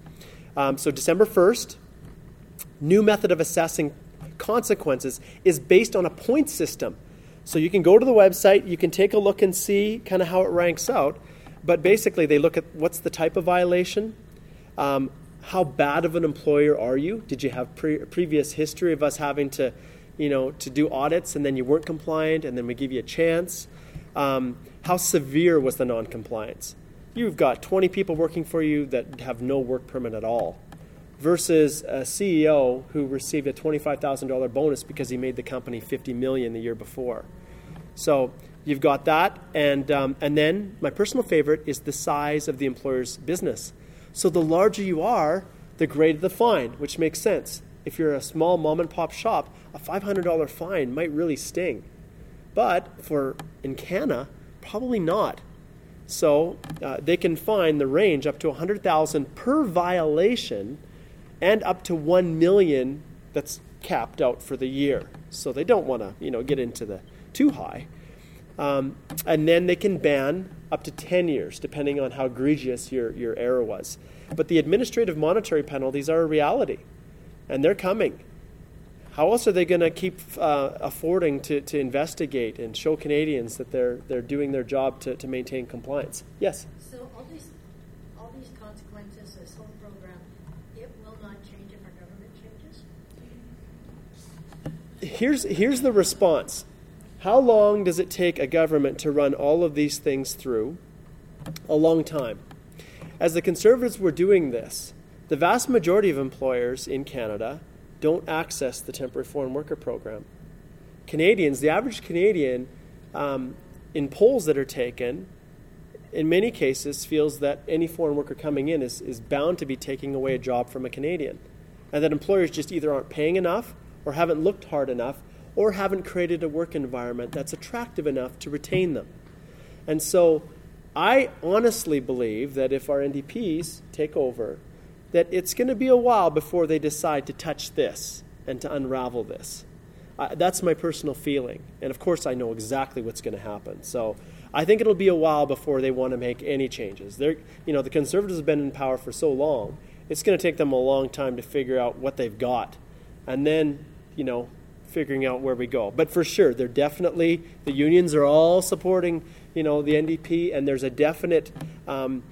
Um, so December 1st, new method of assessing consequences is based on a point system. So you can go to the website, you can take a look and see kind of how it ranks out. But basically, they look at what's the type of violation, um, how bad of an employer are you? Did you have pre- previous history of us having to, you know, to do audits and then you weren't compliant and then we give you a chance? Um, how severe was the non-compliance? you've got 20 people working for you that have no work permit at all versus a CEO who received a $25,000 bonus because he made the company 50 million the year before. So you've got that, and um, and then my personal favorite is the size of the employer's business. So the larger you are, the greater the fine, which makes sense. If you're a small mom and pop shop, a $500 fine might really sting. But for Encana, probably not. So uh, they can fine the range up to 100,000 per violation and up to 1 million that's capped out for the year. So they don't want to, you know, get into the too high. Um, and then they can ban up to 10 years, depending on how egregious your, your error was. But the administrative monetary penalties are a reality, and they're coming. How else are they going to keep uh, affording to, to investigate and show Canadians that they're, they're doing their job to, to maintain compliance? Yes? So all these, all these consequences, this whole program, it will not change if our government changes? Here's, here's the response How long does it take a government to run all of these things through? A long time. As the Conservatives were doing this, the vast majority of employers in Canada don't access the temporary foreign worker program. Canadians, the average Canadian, um, in polls that are taken, in many cases feels that any foreign worker coming in is, is bound to be taking away a job from a Canadian. And that employers just either aren't paying enough or haven't looked hard enough or haven't created a work environment that's attractive enough to retain them. And so I honestly believe that if our NDPs take over, that it's going to be a while before they decide to touch this and to unravel this. Uh, that's my personal feeling. And of course, I know exactly what's going to happen. So I think it'll be a while before they want to make any changes. They're, you know, the Conservatives have been in power for so long, it's going to take them a long time to figure out what they've got. And then, you know, figuring out where we go. But for sure, they're definitely, the unions are all supporting, you know, the NDP, and there's a definite um,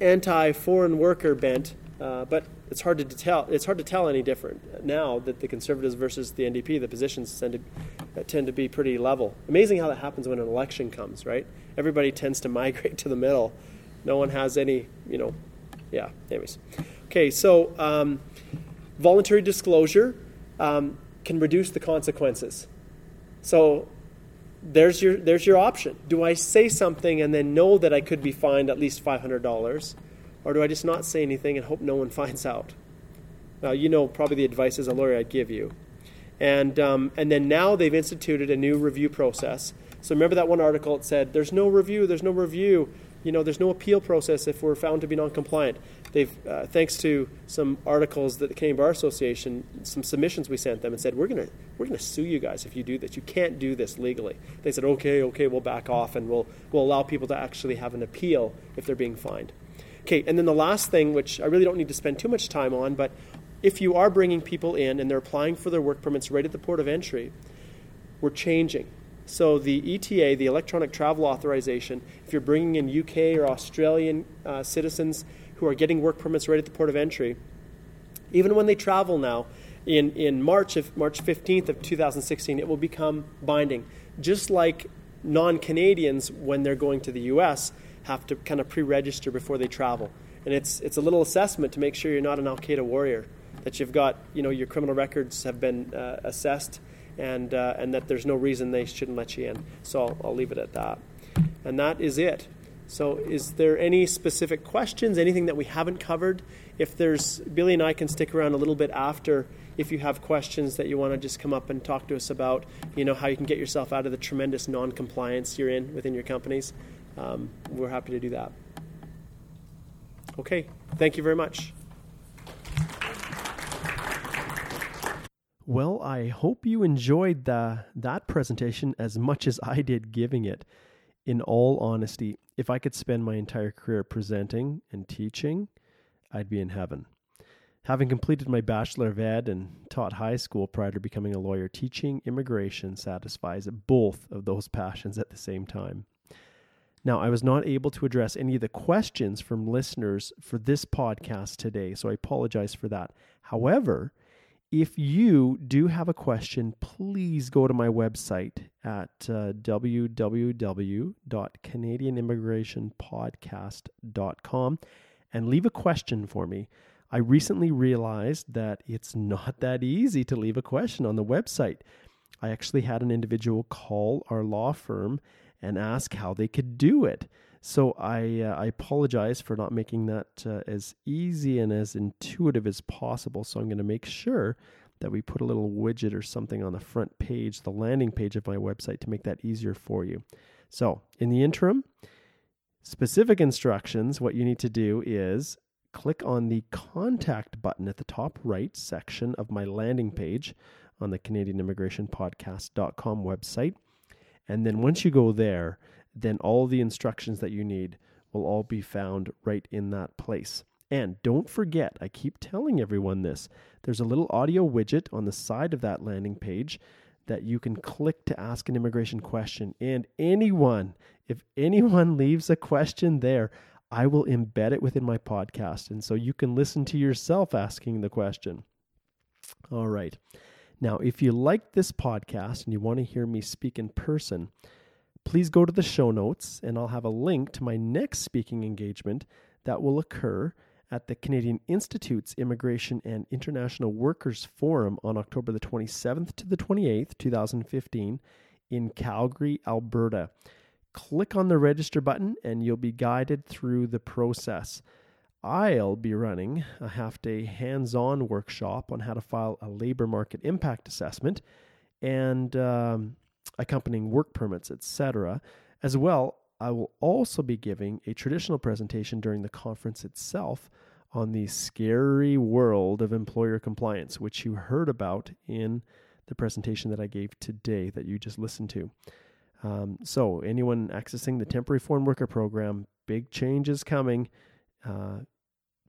anti foreign worker bent. Uh, but it's hard to tell. It's hard to tell any different now that the Conservatives versus the NDP, the positions tend to uh, tend to be pretty level. Amazing how that happens when an election comes, right? Everybody tends to (laughs) migrate to the middle. No one has any, you know, yeah. Anyways, okay. So um, voluntary disclosure um, can reduce the consequences. So there's your there's your option. Do I say something and then know that I could be fined at least five hundred dollars? Or do I just not say anything and hope no one (laughs) finds out? Now, you know probably the advice as a lawyer I'd give you. And, um, and then now they've instituted a new review process. So remember that one article that said, there's no review, there's no review, you know, there's no appeal process if we're found to be non-compliant. They've, uh, thanks to some articles that the Canadian Bar Association, some submissions we sent them and said, we're going to we're gonna sue you guys if you do this. You can't do this legally. They said, okay, okay, we'll back off and we'll, we'll allow people to actually have an appeal if they're being fined. Okay, and then the last thing, which I really don't need to spend too much time on, but if you are bringing people in and they're applying for their work permits right at the port of entry, we're changing. So the ETA, the Electronic Travel Authorization, if you're bringing in UK or Australian uh, citizens who are getting work permits right at the port of entry, even when they travel now, in, in March of March 15th of 2016, it will become binding. Just like non-Canadians when they're going to the U.S have to kind of pre-register before they travel. And it's it's a little assessment to make sure you're not an Al Qaeda warrior, that you've got you know your criminal records have been uh, assessed, and uh, and that there's no reason they shouldn't let you in. So I'll, leave it at that. And that is it. So is there any specific questions? Anything that we haven't covered? If there's Billy and I can stick around a little bit after if you have questions that you want to just come up and talk to us about, you know, how you can get yourself out of the tremendous non-compliance you're in within your companies um, we're happy to do that. Okay, thank you very much. Well, I hope you enjoyed the, that presentation as much as I did giving it. In all honesty, if I could spend my entire career presenting and teaching, I'd be in heaven. Having completed my Bachelor of Ed and taught high school prior to becoming a lawyer, teaching immigration satisfies both of those passions at the same time. Now, I was not able to address any of the questions from listeners for this podcast today, so I apologize for that. However, if you do have a question, please go to my website at uh, www.canadianimmigrationpodcast.com and leave a question for me. I recently realized that it's not that easy to leave a question on the website. I actually had an individual call our law firm and ask how they could do it. So I, uh, I apologize for not making that uh, as easy and as intuitive as possible. So I'm going to make sure that we put a little widget or something on the front page, the landing page of my website, to make that easier for you. So in the interim, specific instructions, what you need to do is click on the contact button at the top right section of my landing page on the CanadianImmigrationPodcast.com website. And then once you go there, then all the instructions that you need will all be found right in that place. And don't forget, I keep telling everyone this there's a little audio widget on the side of that landing page that you can click to ask an immigration question. And anyone, if anyone (laughs) leaves a question there, I will embed it within my podcast. And so you can listen to yourself asking the question. All right. Now, if you like this podcast and you want to hear me speak in person, please go to the show notes and I'll have a link to my next speaking engagement that will occur at the Canadian Institute's Immigration and International Workers Forum on October the 27th to the 28th, 2015, in Calgary, Alberta. Click on the register button and you'll be guided through the process. I'll be running a half day hands on workshop on how to file a labor market impact assessment and um, accompanying work permits, etc. As well, I will also be giving a traditional presentation during the conference itself on the scary world of employer compliance, which you heard about in the presentation that I gave today that you just listened to. Um, so, anyone accessing the temporary foreign worker program, big changes coming. Uh,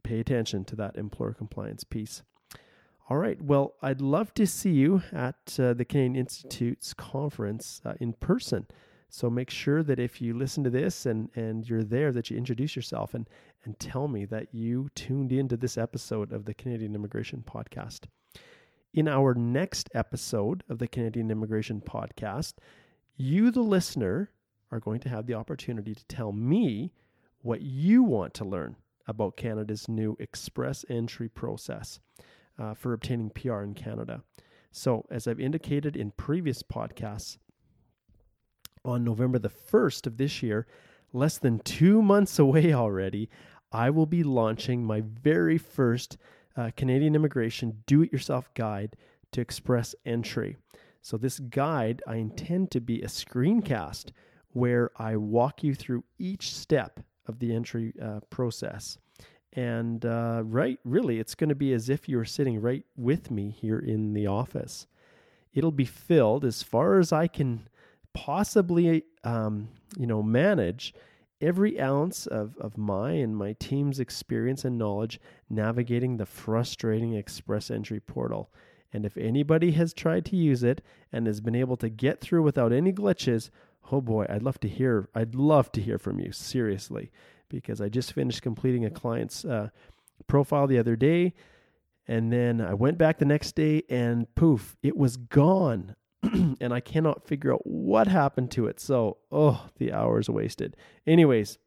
pay attention to that employer compliance piece. All right. Well, I'd love to see you at uh, the Canadian Institute's conference uh, in person. So make sure that if you listen to this and, and you're there, that you introduce yourself and, and tell me that you tuned into this episode of the Canadian Immigration Podcast. In our next episode of the Canadian Immigration Podcast, you, the listener, are going to have the opportunity to tell me what you want to learn about Canada's new express entry process uh, for obtaining PR in Canada. So, as I've indicated in previous podcasts, on November the 1st of this year, less than two months (laughs) away already, I will be launching my very first uh, Canadian immigration do it yourself guide to express entry. So, this guide I intend to be a screencast where I walk you through each step of the entry uh, process. And uh, right, really, it's going to be as if you're sitting right with me here in the office. It'll be filled as far as I can possibly, um, you know, manage every ounce of, of my and my team's experience and knowledge navigating the frustrating express entry portal. And if anybody has tried to use it and has been able to get through without any glitches, oh boy, I'd love to hear. I'd love to hear from you. Seriously, because I just finished completing a client's uh, profile the other day. And then I went back the next day and poof, it was gone. (clears throat) and I cannot figure out what happened to it. So, oh, the hours wasted. Anyways,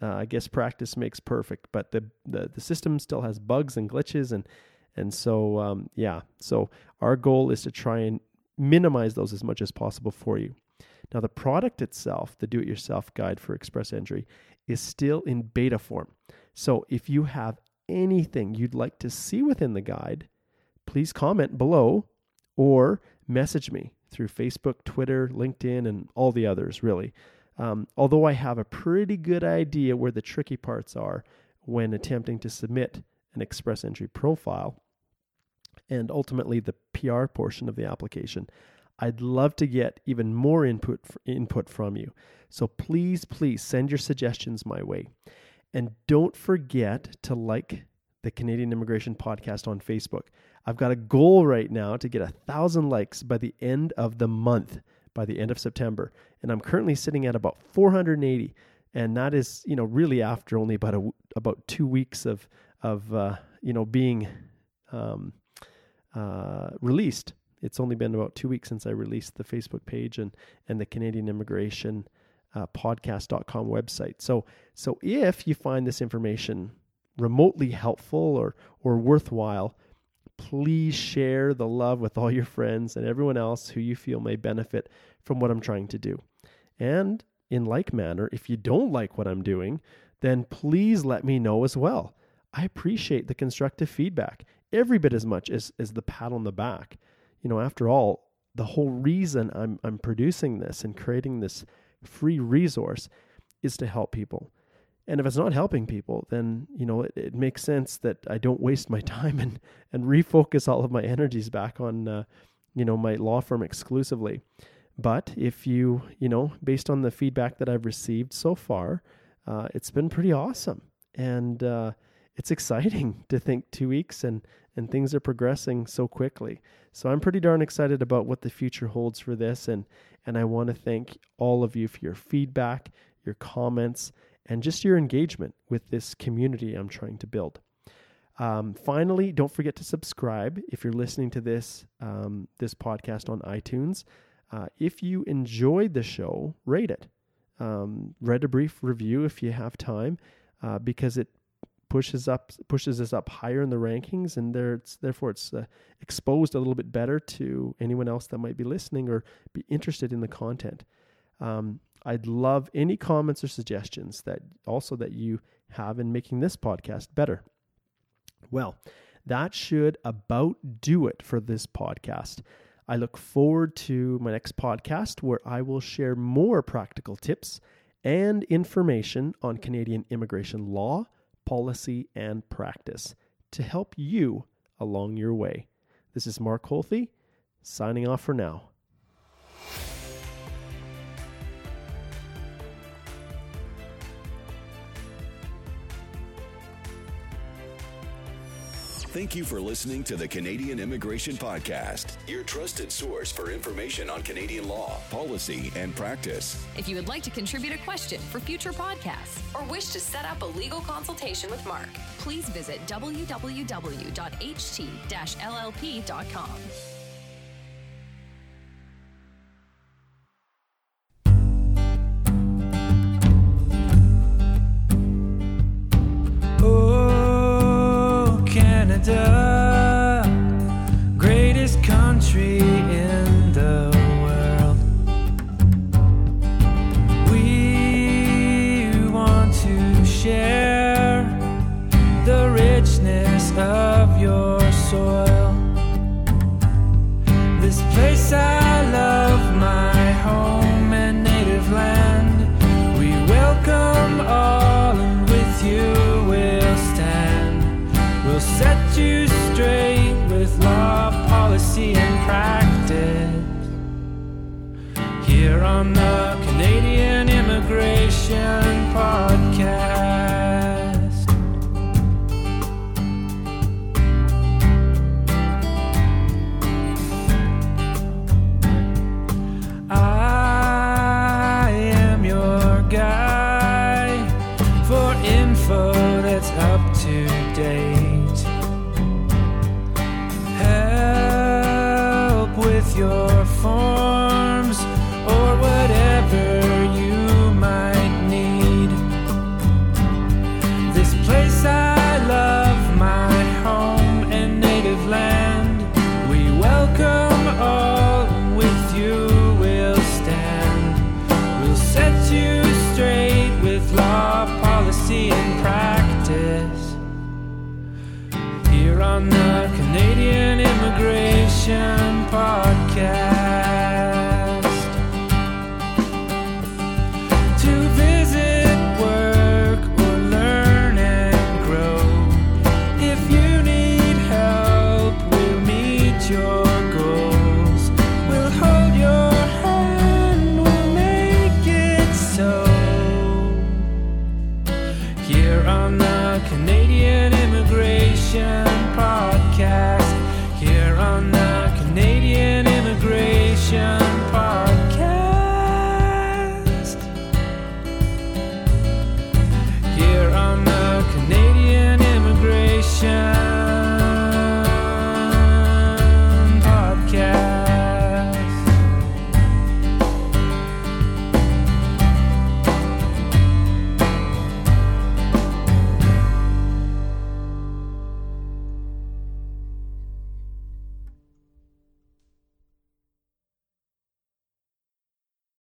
uh, I guess practice makes perfect, but the, the, the system still has bugs and glitches. And, and so, um, yeah, so our goal is to try and minimize those as much as possible for you. Now, the product itself, the do it yourself guide for Express Entry, is still in beta form. So if you have anything you'd like to see within the guide, please comment below or message me through Facebook, Twitter, LinkedIn, and all the others, really. Um, although I have a pretty good idea where the tricky parts are when attempting to submit an Express Entry profile and ultimately the PR portion of the application, I'd love to get even more input input from you. So please, please send your suggestions my way. And don't forget to like the Canadian Immigration Podcast on Facebook. I've got a goal right now to get a thousand likes by the end of the month, by the end of September. And I'm currently sitting at about 480. And that is, you know, really after only about a, about two weeks of, of, uh, you know, being, um, uh, released. It's only been about two weeks since I released the Facebook page and and the Canadian Immigration uh, Podcast.com website. So so if you find this information remotely helpful or or worthwhile, please share the love with all your friends and everyone else who you feel may benefit from what I'm trying to do. And in like manner, if you don't like what I'm doing, then please let me know as well. I appreciate the constructive feedback every bit as much as, as the pat on the back. You know, after all, the whole reason I'm I'm producing this and creating this free resource is to help people. And if it's not helping people, then you know it, it makes sense that I don't waste my (laughs) time and and refocus all of my energies back on uh, you know my law firm exclusively. But if you you know based on the feedback that I've received so far, uh, it's been pretty awesome, and uh, it's exciting (laughs) to think two weeks and and things are progressing so quickly. So I'm pretty darn excited about what the future holds for this, and and I want to thank all of you for your feedback, your comments, and just your engagement with this community I'm trying to build. Um, finally, don't forget to subscribe if you're listening to this um, this podcast on iTunes. Uh, if you enjoyed the show, rate it. Um, read a brief review if you have time, uh, because it pushes up pushes us up higher in the rankings, and there it's, therefore it's uh, exposed a little bit better to anyone else that might be listening or be interested in the content. Um, I'd love any comments or suggestions that also that you have in making this podcast better. Well, that should about do it for this podcast. I look forward to my next podcast where I will share more practical tips and information on Canadian immigration law, policy, and practice to help you along your way. This is Mark Holthe, signing off for now. Thank you for listening to the Canadian Immigration Podcast, your trusted source for information on Canadian law, policy, and practice. If you would like to contribute a question for future podcasts or wish to set up a legal consultation with Mark, please visit www.ht-llp.com.